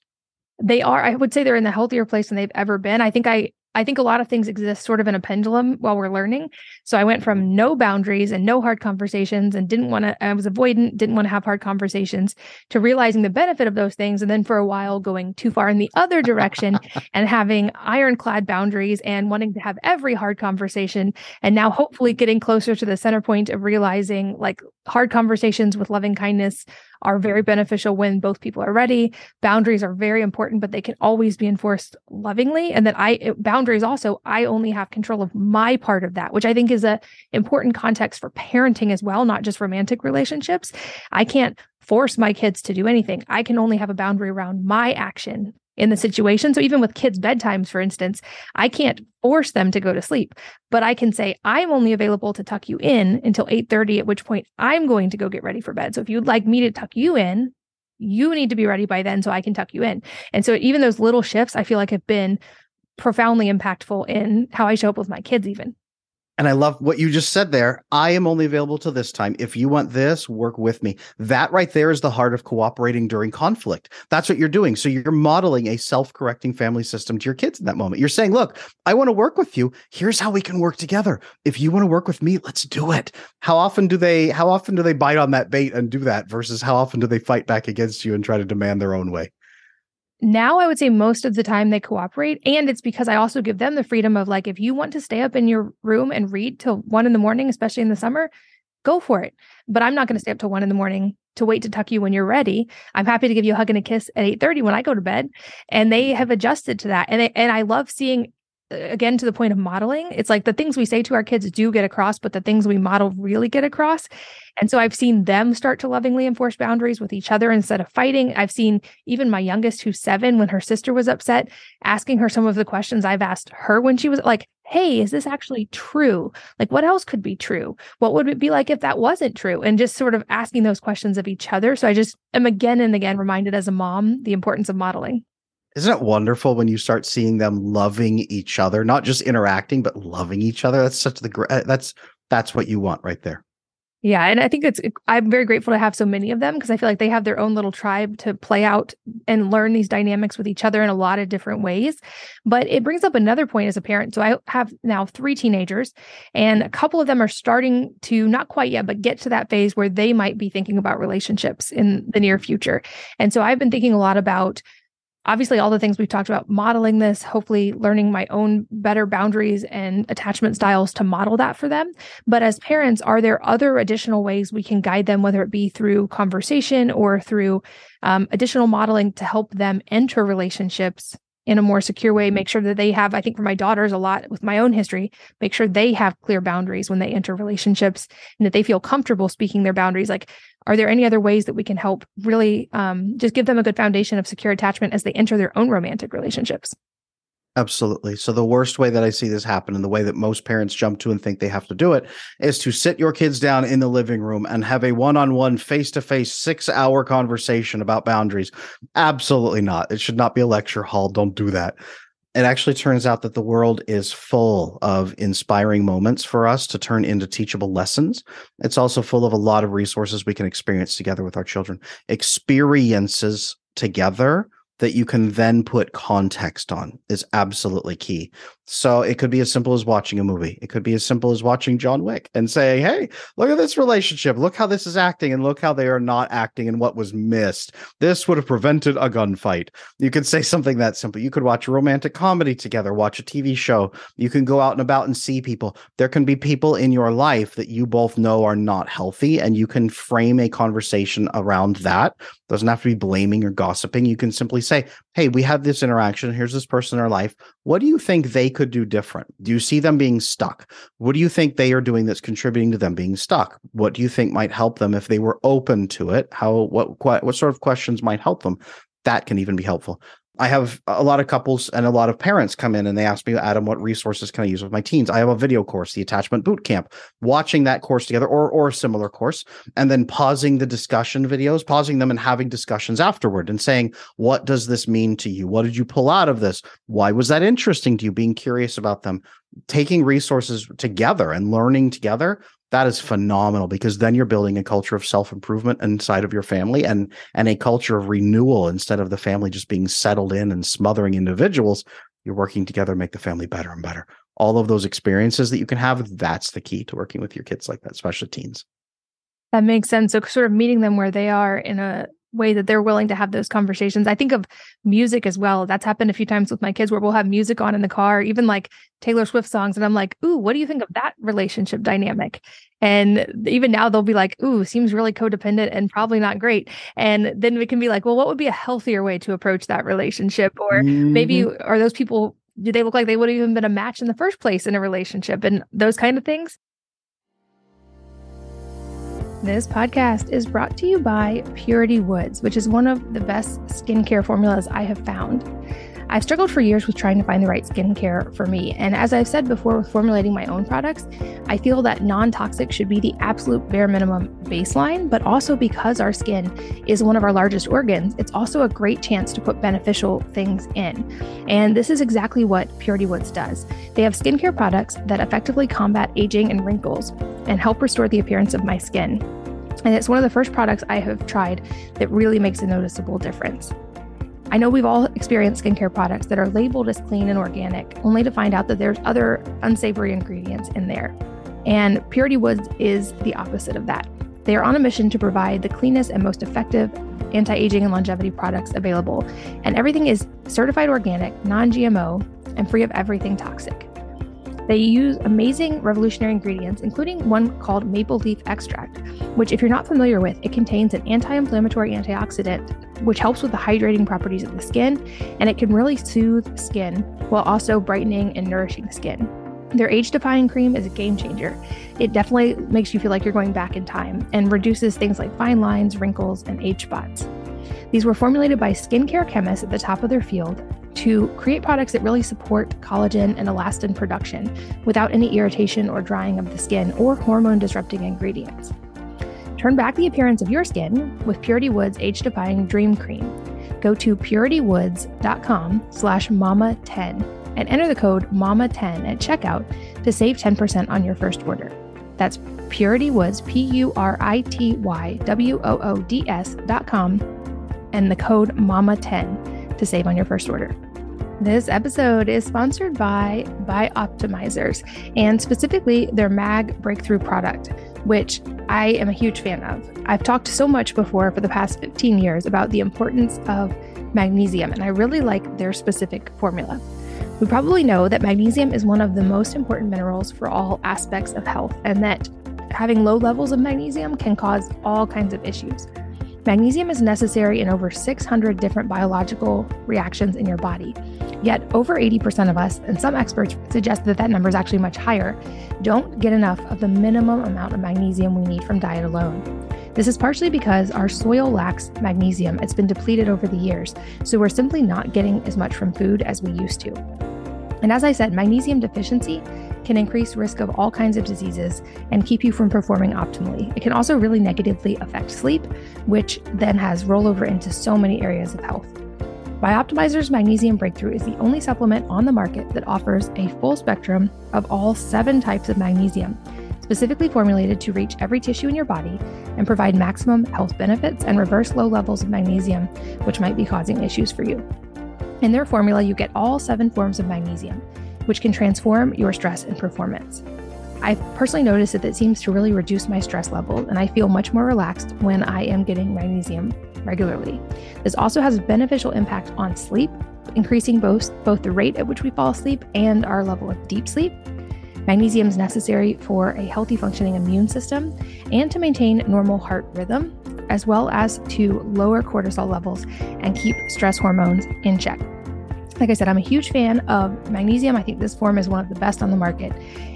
they are i would say they're in the healthier place than they've ever been i think i I think a lot of things exist sort of in a pendulum while we're learning. So I went from mm-hmm. no boundaries and no hard conversations and didn't want to, I was avoidant, didn't want to have hard conversations to realizing the benefit of those things. And then for a while going too far in the other direction and having ironclad boundaries and wanting to have every hard conversation. And now hopefully mm-hmm. getting closer to the center point of realizing like hard conversations with loving kindness are very mm-hmm. beneficial when both people are ready. Boundaries are very important, but they can always be enforced lovingly. And that I, it, boundaries also i only have control of my part of that which i think is a important context for parenting as well not just romantic relationships i can't force my kids to do anything i can only have a boundary around my action in the situation so even with kids bedtimes for instance i can't force them to go to sleep but i can say i'm only available to tuck you in until 8:30 at which point i'm going to go get ready for bed so if you'd like me to tuck you in you need to be ready by then so I can tuck you in. And so even those little shifts I feel like have been profoundly impactful in how I show up with my kids, even. And I love what you just said there. I am only available to this time. If you want this, work with me. That right there is the heart of cooperating during conflict. That's what you're doing. So you're modeling a self correcting family system to your kids in that moment. You're saying, look, I want to work with you. Here's how we can work together. If you want to work with me, let's do it. How often do they, how often do they bite on that bait and do that versus how often do they fight back against you and try to demand their own way? Now I would say most of the time they cooperate. And it's because I also give them the freedom of like, if you want to stay up in your room and read till one in the morning, especially in the summer, go for it. But I'm not going to stay up till one in the morning to wait to tuck you when you're ready. I'm happy to give you a hug and a kiss at 8:30 when I go to bed. And they mm-hmm. have adjusted to that. And they, and I love seeing again to the point of modeling it's like the things we say to our kids do get across but the things we model really get across. And so i've seen them start to lovingly enforce boundaries with each other instead of fighting. I've seen even my youngest who's 7 when her sister was upset asking her some of the questions i've asked her when she was like hey is this actually true? Like what else could be true? What would it be like if that wasn't true? And just sort of asking those questions of each other. So i just am again and again reminded as a mom the importance of modeling isn't it wonderful when you start seeing them loving each other, not just interacting, but loving each other? That's such the uh, that's that's what you want right there. Yeah, and I think it's I'm very grateful to have so many of them because I feel like they have their own little tribe to play out and learn these dynamics with each other in a lot of different ways. But it brings up another point as a parent. So I have now 3 teenagers and a couple of them are starting to not quite yet but get to that phase where they might be thinking about relationships in the near future. And so I've been thinking a lot about obviously all the things we've talked about modeling this hopefully learning my own better boundaries and attachment styles to model that for them but as parents are there other additional ways we can guide them whether it be through conversation or through um, additional modeling to help them enter relationships in a more secure way. Make sure that they have, I think for my daughters, a lot with my own history, make sure they have clear boundaries when they enter relationships and that they feel comfortable speaking their boundaries. Like, are there any other ways that we can help really um, just give them a good foundation of secure attachment as they enter their own romantic relationships? Absolutely. So the worst way that I see this happen and the way that most parents jump to and think they have to do it is to sit your kids down in the living room and have a one-on-one face-to-face 6-hour conversation about boundaries. Absolutely not. It should not be a lecture hall. Don't do that. It actually turns out that the world is full of inspiring moments for us to turn into teachable lessons. It's also full of a lot of resources we can experience together with our children. Experiences together that you can then put context on is absolutely key. So it could be as simple as watching a movie. It could be as simple as watching John Wick and saying, Hey, look at this relationship. Look how this is acting and look how they are not acting and what was missed. This would have prevented a gunfight. You could say something that simple. You could watch a romantic comedy together, watch a TV show. You can go out and about and see people. There can be people in your life that you both know are not healthy, and you can frame a conversation around that. Doesn't have to be blaming or gossiping. You can simply say, Hey, we had this interaction. Here's this person in our life. What do you think they could do different? Do you see them being stuck? What do you think they are doing that's contributing to them being stuck? What do you think might help them if they were open to it? How what what, what sort of questions might help them? That can even be helpful. I have a lot of couples and a lot of parents come in and they ask me, Adam, what resources can I use with my teens? I have a video course, the Attachment Boot Camp, watching that course together or or a similar course, and then pausing the discussion videos, pausing them and having discussions afterward and saying, what does this mean to you? What did you pull out of this? Why was that interesting to you? Being curious about them, taking resources together and learning together that is phenomenal because then you're building a culture of self-improvement inside of your family and and a culture of renewal. Instead of the family just being settled in and smothering individuals you're working together make the family better and better. All of those experiences that you can have that's the key to working with your kids like that especially teens. That makes sense. So sort of meeting them where they are in a way that they're willing to have those conversations. I think of music as well. That's happened a few times with my kids where we'll have music on in the car, even like Taylor Swift songs. And I'm like, ooh, what do you think of that relationship dynamic? And even now they'll be like, ooh, seems really codependent and probably not great. And then we can be like, well, what would be a healthier way to approach that relationship? Or mm-hmm. maybe are those people, do they look like they would have even been a match in the first place in a relationship and those kind of things? This podcast is brought to you by Purity Woods, which is one of the best skincare formulas I have found. I've struggled for years with trying to find the right skincare for me. And as I've said before with formulating my own products, I feel that non toxic should be the absolute bare minimum baseline, but also because our skin is one of our largest organs, it's also a great chance to put beneficial things in. And this is exactly what Purity Woods does. They have skincare products that effectively combat aging and wrinkles and help restore the appearance of my skin. And it's one of the first products I have tried that really makes a noticeable difference. I know we've all experienced skincare products that are labeled as clean and organic, only to find out that there's other unsavory ingredients in there. And Purity Woods is the opposite of that. They are on a mission to provide the cleanest and most effective anti aging and longevity products available. And everything is certified organic, non GMO, and free of everything toxic. They use amazing revolutionary ingredients, including one called maple leaf extract, which, if you're not familiar with, it contains an anti inflammatory antioxidant, which helps with the hydrating properties of the skin, and it can really soothe skin while also brightening and nourishing skin. Their age defying cream is a game changer. It definitely makes you feel like you're going back in time and reduces things like fine lines, wrinkles, and age spots. These were formulated by skincare chemists at the top of their field to create products that really support collagen and elastin production without any irritation or drying of the skin or hormone disrupting ingredients. Turn back the appearance of your skin with Purity Woods Age Defying Dream Cream. Go to puritywoods.com slash mama10 and enter the code MAMA10 at checkout to save 10% on your first order. That's Purity P U R I T Y W O O D S dot com, and the code MAMA10 to save on your first order. This episode is sponsored by Bioptimizers and specifically their MAG Breakthrough product, which I am a huge fan of. I've talked so much before for the past 15 years about the importance of magnesium, and I really like their specific formula. We probably know that magnesium is one of the most important minerals for all aspects of health, and that having low levels of magnesium can cause all kinds of issues. Magnesium is necessary in over 600 different biological reactions in your body. Yet, over 80% of us, and some experts suggest that that number is actually much higher, don't get enough of the minimum amount of magnesium we need from diet alone. This is partially because our soil lacks magnesium. It's been depleted over the years, so we're simply not getting as much from food as we used to. And as I said, magnesium deficiency can increase risk of all kinds of diseases and keep you from performing optimally. It can also really negatively affect sleep, which then has rollover into so many areas of health. Bioptimizer's Magnesium Breakthrough is the only supplement on the market that offers a full spectrum of all seven types of magnesium, specifically formulated to reach every tissue in your body and provide maximum health benefits and reverse low levels of magnesium, which might be causing issues for you. In their formula, you get all seven forms of magnesium which can transform your stress and performance. I've personally noticed that it seems to really reduce my stress level, and I feel much more relaxed when I am getting magnesium regularly. This also has a beneficial impact on sleep, increasing both, both the rate at which we fall asleep and our level of deep sleep. Magnesium is necessary for a healthy functioning immune system and to maintain normal heart rhythm, as well as to lower cortisol levels and keep stress hormones in check. Like I said, I'm a huge fan of magnesium. I think this form is one of the best on the market.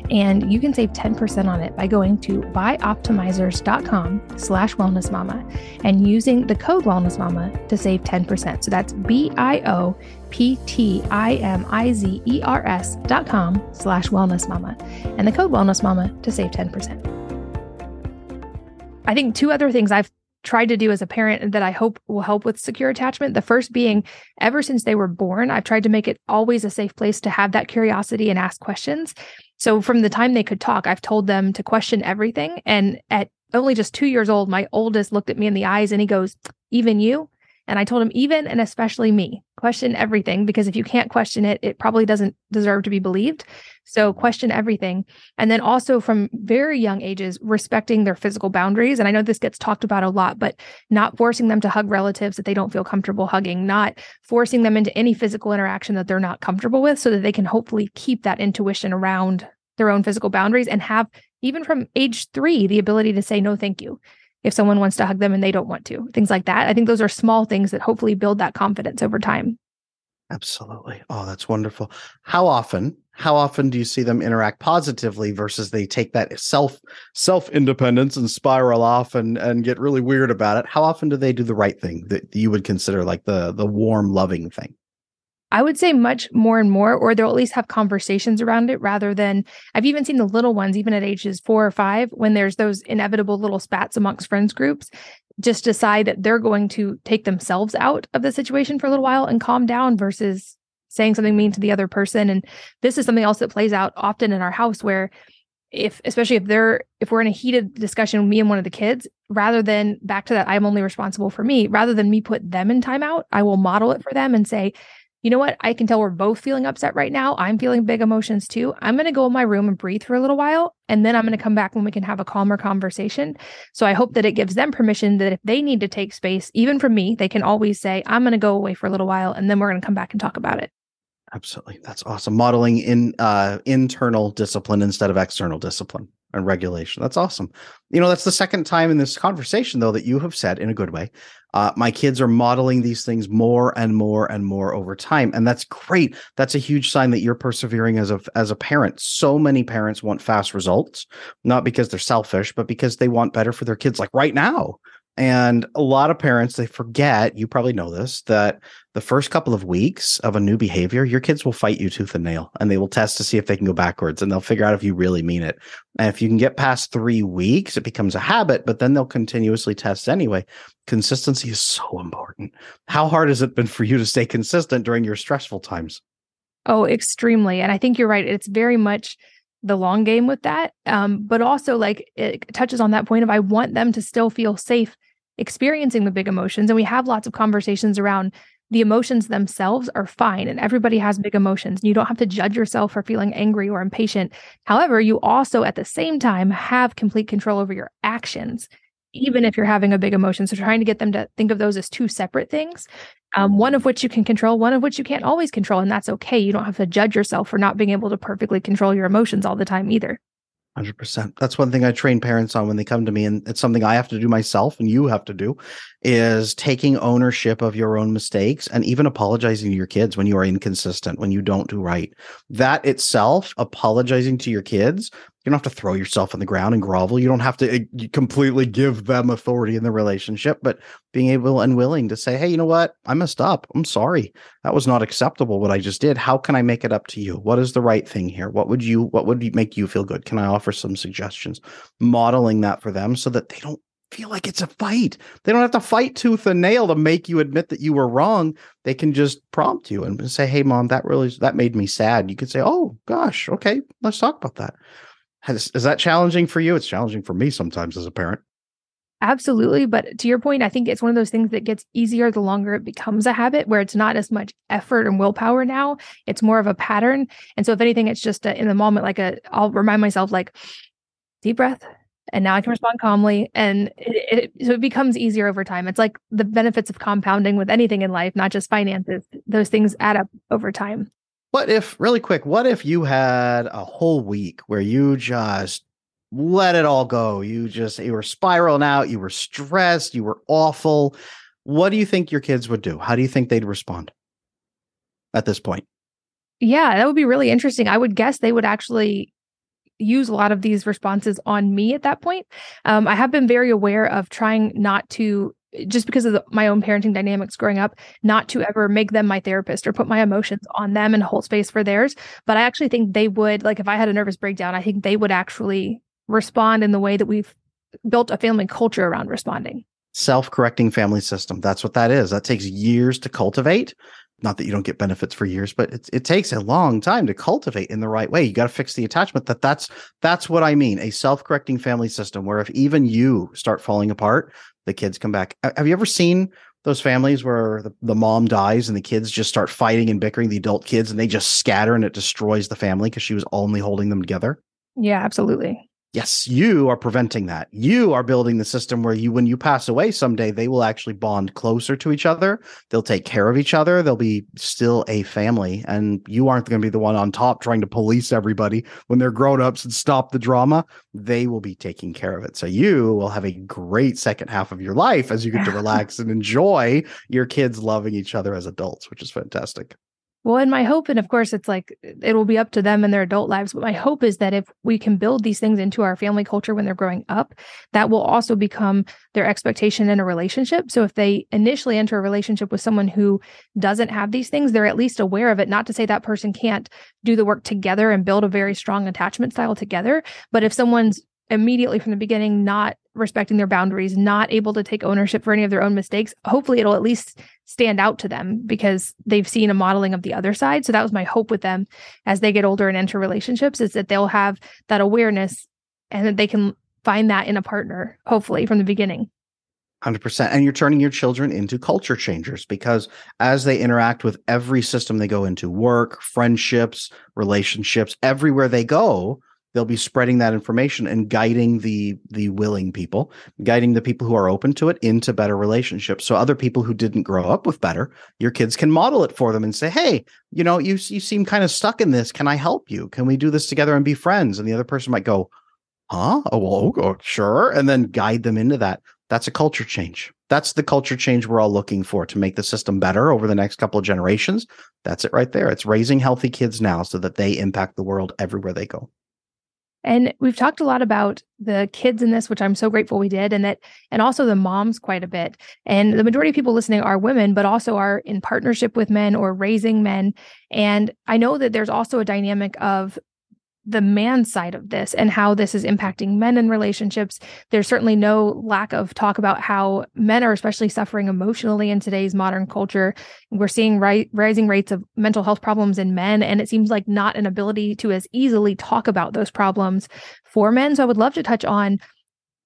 And you can save 10% on it by going to bioptimizers.com slash wellnessmama and using the code wellnessmama to save 10%. So that's B-I-O-P-T-I-M-I-Z-E-R-S dot com slash wellnessmama and the code wellnessmama to save 10%. I think two other things I've tried to do as a parent that I hope will help with secure attachment. The first being ever since they were born, I've tried to make it always a safe place to have that curiosity and ask questions. So from the time they could talk, I've told them to question everything. And at only just two years old, my oldest looked at me in the eyes and he goes, Even you? And I told him, even and especially me, question everything because if you can't question it, it probably doesn't deserve to be believed. So question everything. And then also from very young ages, respecting their physical boundaries. And I know this gets talked about a lot, but not forcing them to hug relatives that they don't feel comfortable hugging, not forcing them into any physical interaction that they're not comfortable with so that they can hopefully keep that intuition around their own physical boundaries and have even from age three the ability to say no thank you if someone wants to hug them and they don't want to, things like that. I think those are small things that hopefully build that confidence over time. Absolutely. Oh, that's wonderful. How often, how often do you see them interact positively versus they take that self self independence and spiral off and and get really weird about it? How often do they do the right thing that you would consider like the the warm loving thing? I would say much more and more, or they'll at least have conversations around it rather than I've even seen the little ones, even at ages four or five, when there's those inevitable little spats amongst friends groups, just decide that they're going to take themselves out of the situation for a little while and calm down versus saying something mean to the other person. And this is something else that plays out often in our house where if especially if they're if we're in a heated discussion me and one of the kids rather than back to that i'm only responsible for me rather than me put them in timeout i will model it for them and say you know what? I can tell we're both feeling upset right now. I'm feeling big emotions too. I'm going to go in my room and breathe for a little while. And then I'm going to come back when we can have a calmer conversation. So I hope that it gives them permission that if they need to take space, even from me, they can always say, I'm going to go away for a little while and then we're going to come back and talk about it. Absolutely. That's awesome. Modeling in uh, internal discipline instead of external discipline and regulation. That's awesome. You know, that's the second time in this conversation, though, that you have said in a good way, uh, my kids are modeling these things more and more and more over time, and that's great. That's a huge sign that you're persevering as a as a parent. So many parents want fast results, not because they're selfish, but because they want better for their kids, like right now. And a lot of parents, they forget, you probably know this, that the first couple of weeks of a new behavior, your kids will fight you tooth and nail and they will test to see if they can go backwards and they'll figure out if you really mean it. And if you can get past three weeks, it becomes a habit, but then they'll continuously test anyway. Consistency is so important. How hard has it been for you to stay consistent during your stressful times? Oh, extremely. And I think you're right. It's very much the long game with that. Um, but also like it touches on that point of I want them to still feel safe experiencing the big emotions. And we have lots of conversations around the emotions themselves are fine and everybody has big emotions. You don't have to judge yourself for feeling angry or impatient. However, you also at the same time have complete control over your actions, even if you're having a big emotion. So trying to get them to think of those as two separate things, um, one of which you can control, one of which you can't always control. And that's okay. You don't have to judge yourself for not being able to perfectly control your emotions all the time either. 100%. That's one thing I train parents on when they come to me and it's something I have to do myself and you have to do is taking ownership of your own mistakes and even apologizing to your kids when you are inconsistent, when you don't do right. That itself, apologizing to your kids, you don't have to throw yourself on the ground and grovel. You don't have to uh, completely give them authority in the relationship, but being able and willing to say, Hey, you know what? I messed up. I'm sorry. That was not acceptable what I just did. How can I make it up to you? What is the right thing here? What would you, what would make you feel good? Can I offer some suggestions? Modeling that for them so that they don't feel like it's a fight. They don't have to fight tooth and nail to make you admit that you were wrong. They can just prompt you and say, "Hey, mom, that really that made me sad." You could say, "Oh gosh, okay, let's talk about that." Has, is that challenging for you? It's challenging for me sometimes as a parent. Absolutely. But to your point, I think it's one of those things that gets easier the longer it becomes a habit where it's not as much effort and willpower now. It's more of a pattern. And so, if anything, it's just a, in the moment, like a, I'll remind myself, like, deep breath. And now I can respond calmly. And it, it, so it becomes easier over time. It's like the benefits of compounding with anything in life, not just finances. Those things add up over time. What if, really quick, what if you had a whole week where you just let it all go? You just, you were spiraling out, you were stressed, you were awful. What do you think your kids would do? How do you think they'd respond at this point? Yeah, that would be really interesting. I would guess they would actually use a lot of these responses on me at that point. Um, I have been very aware of trying not to just because of the, my own parenting dynamics growing up, not to mm-hmm. ever make them my therapist or put my emotions on them and hold space for theirs. But I actually think they would, like, if I had a nervous breakdown, I think they would actually respond in the way that we've built a family culture around responding. Self correcting family system. That's what that is. That takes years to cultivate. Not that you don't get benefits for years, but it, it takes a long time to cultivate in the right way. You got to fix the attachment. That that's that's what I mean. A self correcting family system where if even you start falling apart, the kids come back. Have you ever seen those families where the, the mom dies and the kids just start fighting and bickering, the adult kids, and they just scatter and it destroys the family because she was only holding them together? Yeah, absolutely. Yes, you are preventing that. You are building the system where you, when you pass away someday, they will actually bond closer to each other. They'll take care of each other. They'll be still a family. And you aren't going to be the one on top trying to police everybody when they're grown ups and stop the drama. They will be taking care of it. So you will have a great second half of your life as you get to relax and enjoy your kids loving each other as adults, which is fantastic. Well, and my hope, and of course, it's like it will be up to them in their adult lives. But my hope is that if we can build these things into our family culture when they're growing up, that will also become their expectation in a relationship. So if they initially enter a relationship with someone who doesn't have these things, they're at least aware of it. Not to say that person can't do the work together and build a very strong attachment style together. But if someone's immediately from the beginning not respecting their boundaries, not able to take ownership for any of their own mistakes, hopefully it'll at least stand out to them because they've seen a modeling of the other side. So that was my hope with them as they get older and enter relationships is that they'll have that awareness and that they can find that in a partner, hopefully from the beginning. 100%. And you're turning your children into culture changers because as they interact with every system they go into work, friendships, relationships, everywhere they go, they'll be spreading that information and guiding the the willing people guiding the people who are open to it into better relationships. So other people who didn't grow up with better your kids can model it for them and say hey you know you you seem kind of stuck in this. Can i help you? Can we do this together and be friends? And the other person might go huh? Oh well oh, oh sure. And then guide them into that. That's a culture change. That's the culture change we're all looking for to make the system better over the next couple of generations. That's it right there. It's raising healthy kids now so that they impact the world everywhere they go and we've talked a lot about the kids in this, which I'm so grateful we did, and that, and also the moms quite a bit. And the majority of people listening are women, but also are in partnership with men or raising men. And I know that there's also a dynamic of the man side of this and how this is impacting men in relationships. There's certainly no lack of talk about how men are especially suffering emotionally in today's modern culture. We're seeing ri- rising rates of mental health problems in men, and it seems like not an ability to as easily talk about those problems for men. So I would love to touch on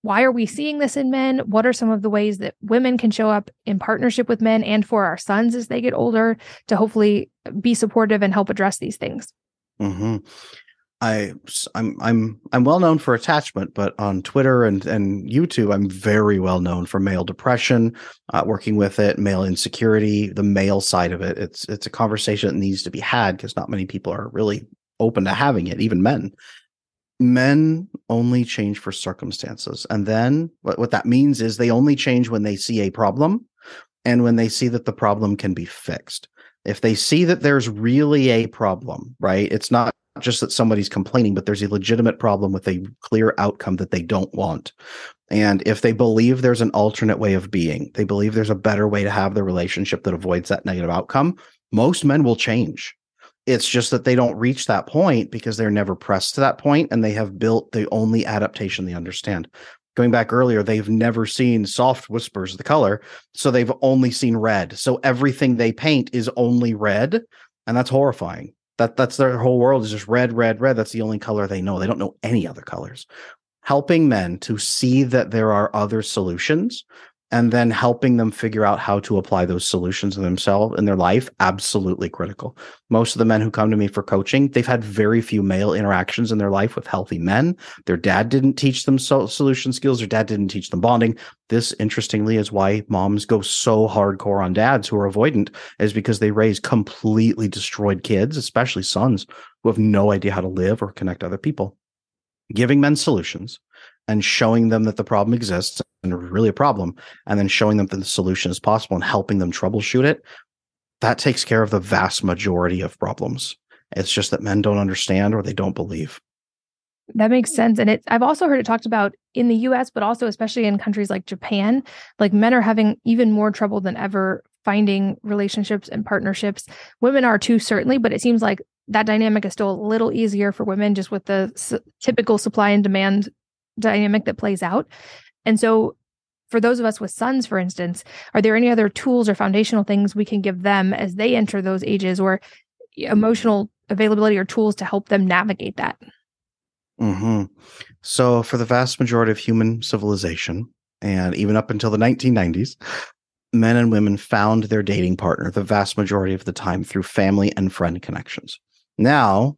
why are we seeing this in men? What are some of the ways that women can show up in partnership with men and for our sons as they get older to hopefully be supportive and help address these things? Mm-hmm. I I'm I'm I'm well known for attachment, but on Twitter and and YouTube, I'm very well known for male depression, uh, working with it, male insecurity, the male side of it. It's it's a conversation that needs to be had because not many people are really open to having it, even men. men only change for circumstances. And then what, what that means is they only change when they see a problem and when they see that the problem can be fixed. If they see that there's really a problem, right? It's not just that somebody's complaining, but there's a legitimate problem with a clear outcome that they don't want. And if they believe there's an alternate way of being, they believe there's a better way to have the relationship that avoids that negative outcome, most men will change. It's just that they don't reach that point because they're never pressed to that point and they have built the only adaptation they understand. Going back earlier, they've never seen soft whispers, of the color. So they've only seen red. So everything they paint is only red. And that's horrifying. That that's their whole world is just red, red, red. That's the only color they know. They don't know any other colors. Helping men to see that there are other solutions and then helping them figure out how to apply those solutions themselves in their life absolutely critical. Most of the men who come to me for coaching they've had very few male interactions in their life with healthy men. Their dad didn't teach them so- solution skills. Their dad didn't teach them bonding. This interestingly is why moms go so hardcore on dads who are avoidant is because they raise completely destroyed kids especially sons who have no idea how to live or connect to other people. Giving men solutions and showing them that the problem exists and really a problem, and then showing them that the solution is possible and helping them troubleshoot it, that takes care of the vast majority of problems. It's just that men don't understand or they don't believe. That makes sense. And it's I've also heard it talked about in the US, but also especially in countries like Japan, like men are having even more trouble than ever finding relationships and partnerships. Women are too, certainly, but it seems like that dynamic is still a little easier for women just with the s- typical supply and demand dynamic that plays out. And so, for those of us with sons, for instance, are there any other tools or foundational things we can give them as they enter those ages or emotional availability or tools to help them navigate that? Mm-hmm. So, for the vast majority of human civilization, and even up until the 1990s, men and women found their dating partner the vast majority of the time through family and friend connections. Now,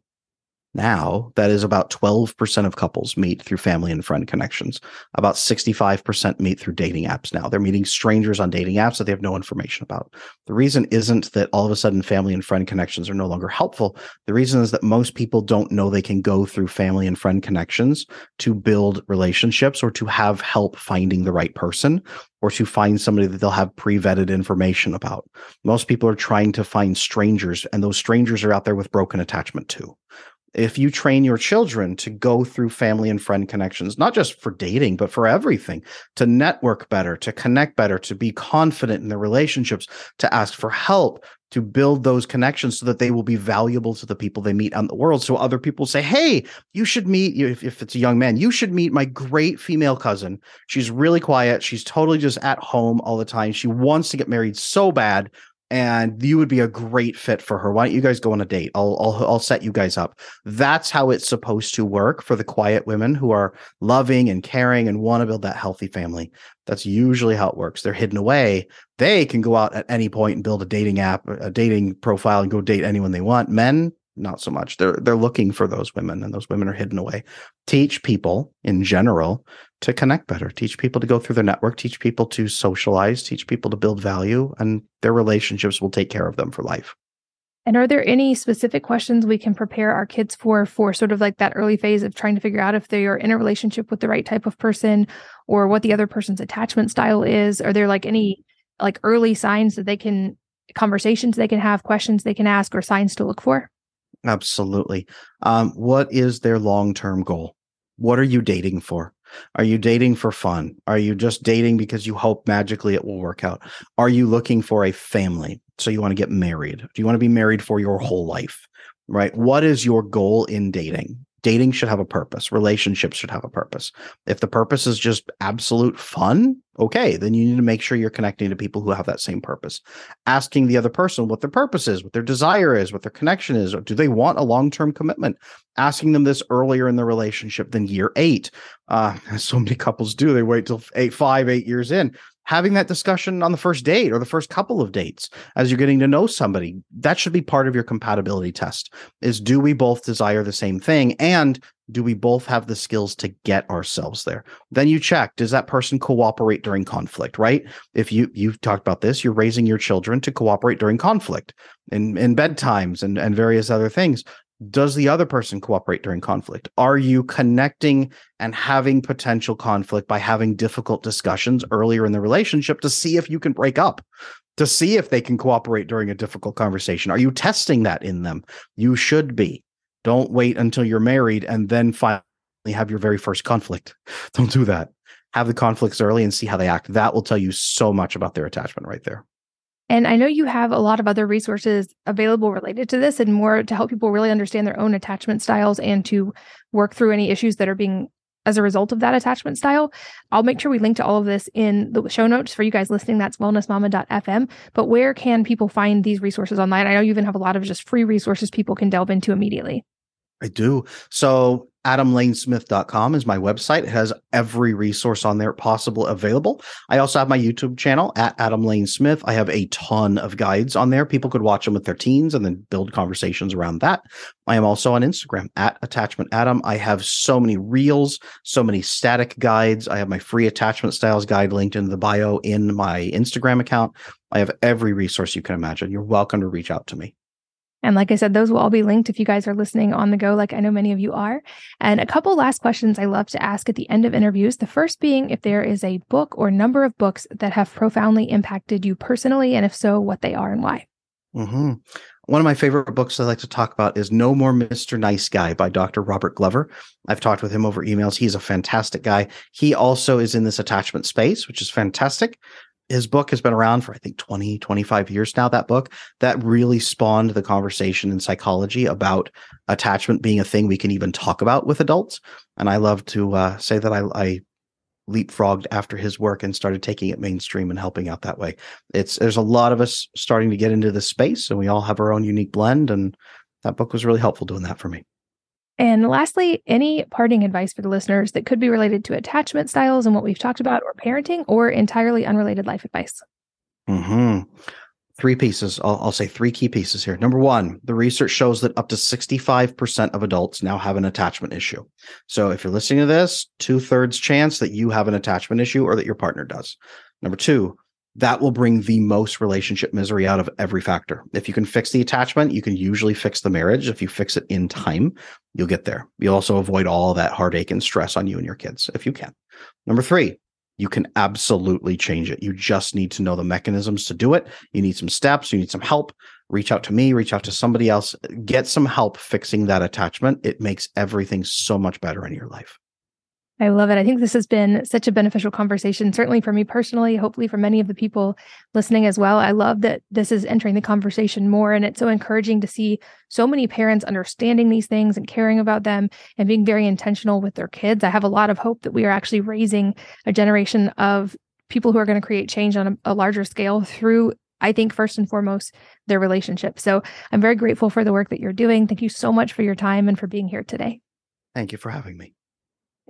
now, that is about 12% of couples meet through family and friend connections. About 65% meet through dating apps now. They're meeting strangers on dating apps that they have no information about. The reason isn't that all of a sudden family and friend connections are no longer helpful. The reason is that most people don't know they can go through family and friend connections to build relationships or to have help finding the right person or to find somebody that they'll have pre-vetted information about. Most people are trying to find strangers and those strangers are out there with broken attachment too if you train your children to go through family and friend connections, not just for dating, but for everything, to network better, to connect better, to be confident in their relationships, to ask for help, to build those connections so that they will be valuable to the people they meet on the world. So other people say, Hey, you should meet, if, if it's a young man, you should meet my great female cousin. She's really quiet. She's totally just at home all the time. She wants to get married so bad and you would be a great fit for her. Why don't you guys go on a date? I'll I'll I'll set you guys up. That's how it's supposed to work for the quiet women who are loving and caring and want to build that healthy family. That's usually how it works. They're hidden away. They can go out at any point and build a dating app, a dating profile and go date anyone they want. Men, not so much. They're they're looking for those women and those women are hidden away. Teach people in general to connect better, teach people to go through their network, teach people to socialize, teach people to build value, and their relationships will take care of them for life. And are there any specific questions we can prepare our kids for, for sort of like that early phase of trying to figure out if they are in a relationship with the right type of person or what the other person's attachment style is? Are there like any like early signs that they can, conversations they can have, questions they can ask, or signs to look for? Absolutely. Um, what is their long term goal? What are you dating for? Are you dating for fun? Are you just dating because you hope magically it will work out? Are you looking for a family? So you want to get married? Do you want to be married for your whole life? Right? What is your goal in dating? Dating should have a purpose. Relationships should have a purpose. If the purpose is just absolute fun, okay, then you need to make sure you're connecting to people who have that same purpose. Asking the other person what their purpose is, what their desire is, what their connection is, do they want a long term commitment? Asking them this earlier in the relationship than year eight. Uh, so many couples do. They wait till eight, five, eight years in having that discussion on the first date or the first couple of dates as you're getting to know somebody. That should be part of your compatibility test is do we both desire the same thing? And do we both have the skills to get ourselves there? Then you check does that person cooperate during conflict right? If you you've talked about this you're raising your children to cooperate during conflict in in bedtimes and and various other things Does the other person cooperate during conflict? Are you connecting and having potential conflict by having difficult discussions earlier in the relationship to see if you can break up? To see if they can cooperate during a difficult conversation. Are you testing that in them? You should be. Don't wait until you're married and then finally have your very first conflict. Don't do that. Have the conflicts early and see how they act. That will tell you so much about their attachment right there. And I know you have a lot of other resources available related to this and more to help people really understand their own attachment styles and to work through any issues that are being as a result of that attachment style. I'll make sure we link to all of this in the show notes for you guys listening. That's wellnessmama.fm. But where can people find these resources online? I know you even have a lot of just free resources people can delve into immediately. I do. So adamlanesmith.com is my website. It has every resource on there possible available. I also have my YouTube channel at Adam Lane Smith. I have a ton of guides on there. People could watch them with their teens and then build conversations around that. I am also on Instagram at Attachment Adam. I have so many reels, so many static guides. I have my free attachment styles guide linked in the bio in my Instagram account. I have every resource you can imagine. You're welcome to reach out to me. And like I said, those will all be linked if you guys are listening on the go, like I know many of you are. And a couple last questions I love to ask at the end of interviews. The first being if there is a book or number of books that have profoundly impacted you personally, and if so, what they are and why. Mm-hmm. One of my favorite books I like to talk about is No More Mr. Nice Guy by Dr. Robert Glover. I've talked with him over emails. He's a fantastic guy. He also is in this attachment space, which is fantastic his book has been around for I think 20, 25 years now. That book that really spawned the conversation in psychology about attachment being a thing we can even talk about with adults. And I love to uh, say that I, I leapfrogged after his work and started taking it mainstream and helping out that way. It's there's a lot of us starting to get into this space, and we all have our own unique blend. And that book was really helpful doing that for me. And lastly, any parting advice for the listeners that could be related to attachment styles and what we've talked about, or parenting, or entirely unrelated life advice? Hmm. Three pieces. I'll, I'll, say three key pieces here. Number one, the research shows that up to 65% of adults now have an attachment issue. So if you're listening to this, two thirds chance that you have an attachment issue or that your partner does. Number two, that will bring the most relationship misery out of every factor. If you can fix the attachment, you can usually fix the marriage. If you fix it in time, you'll get there. You'll also avoid all that heartache and stress on you and your kids if you can. Number three, you can absolutely change it. You just need to know the mechanisms to do it. You need some steps, you need some help. Reach out to me, reach out to somebody else, get some help fixing that attachment. It makes everything so much better in your life. I love it. I think this has been such a beneficial conversation, certainly for me personally, hopefully for many of the people listening as well. I love that this is entering the conversation more. And it's so encouraging to see so many parents understanding these things and caring about them and being very intentional with their kids. I have a lot of hope that we are actually raising a generation of people who are going to create change on a, a larger scale through I think first and foremost their relationship. So I'm very grateful for the work that you're doing. Thank you so much for your time and for being here today. Thank you for having me.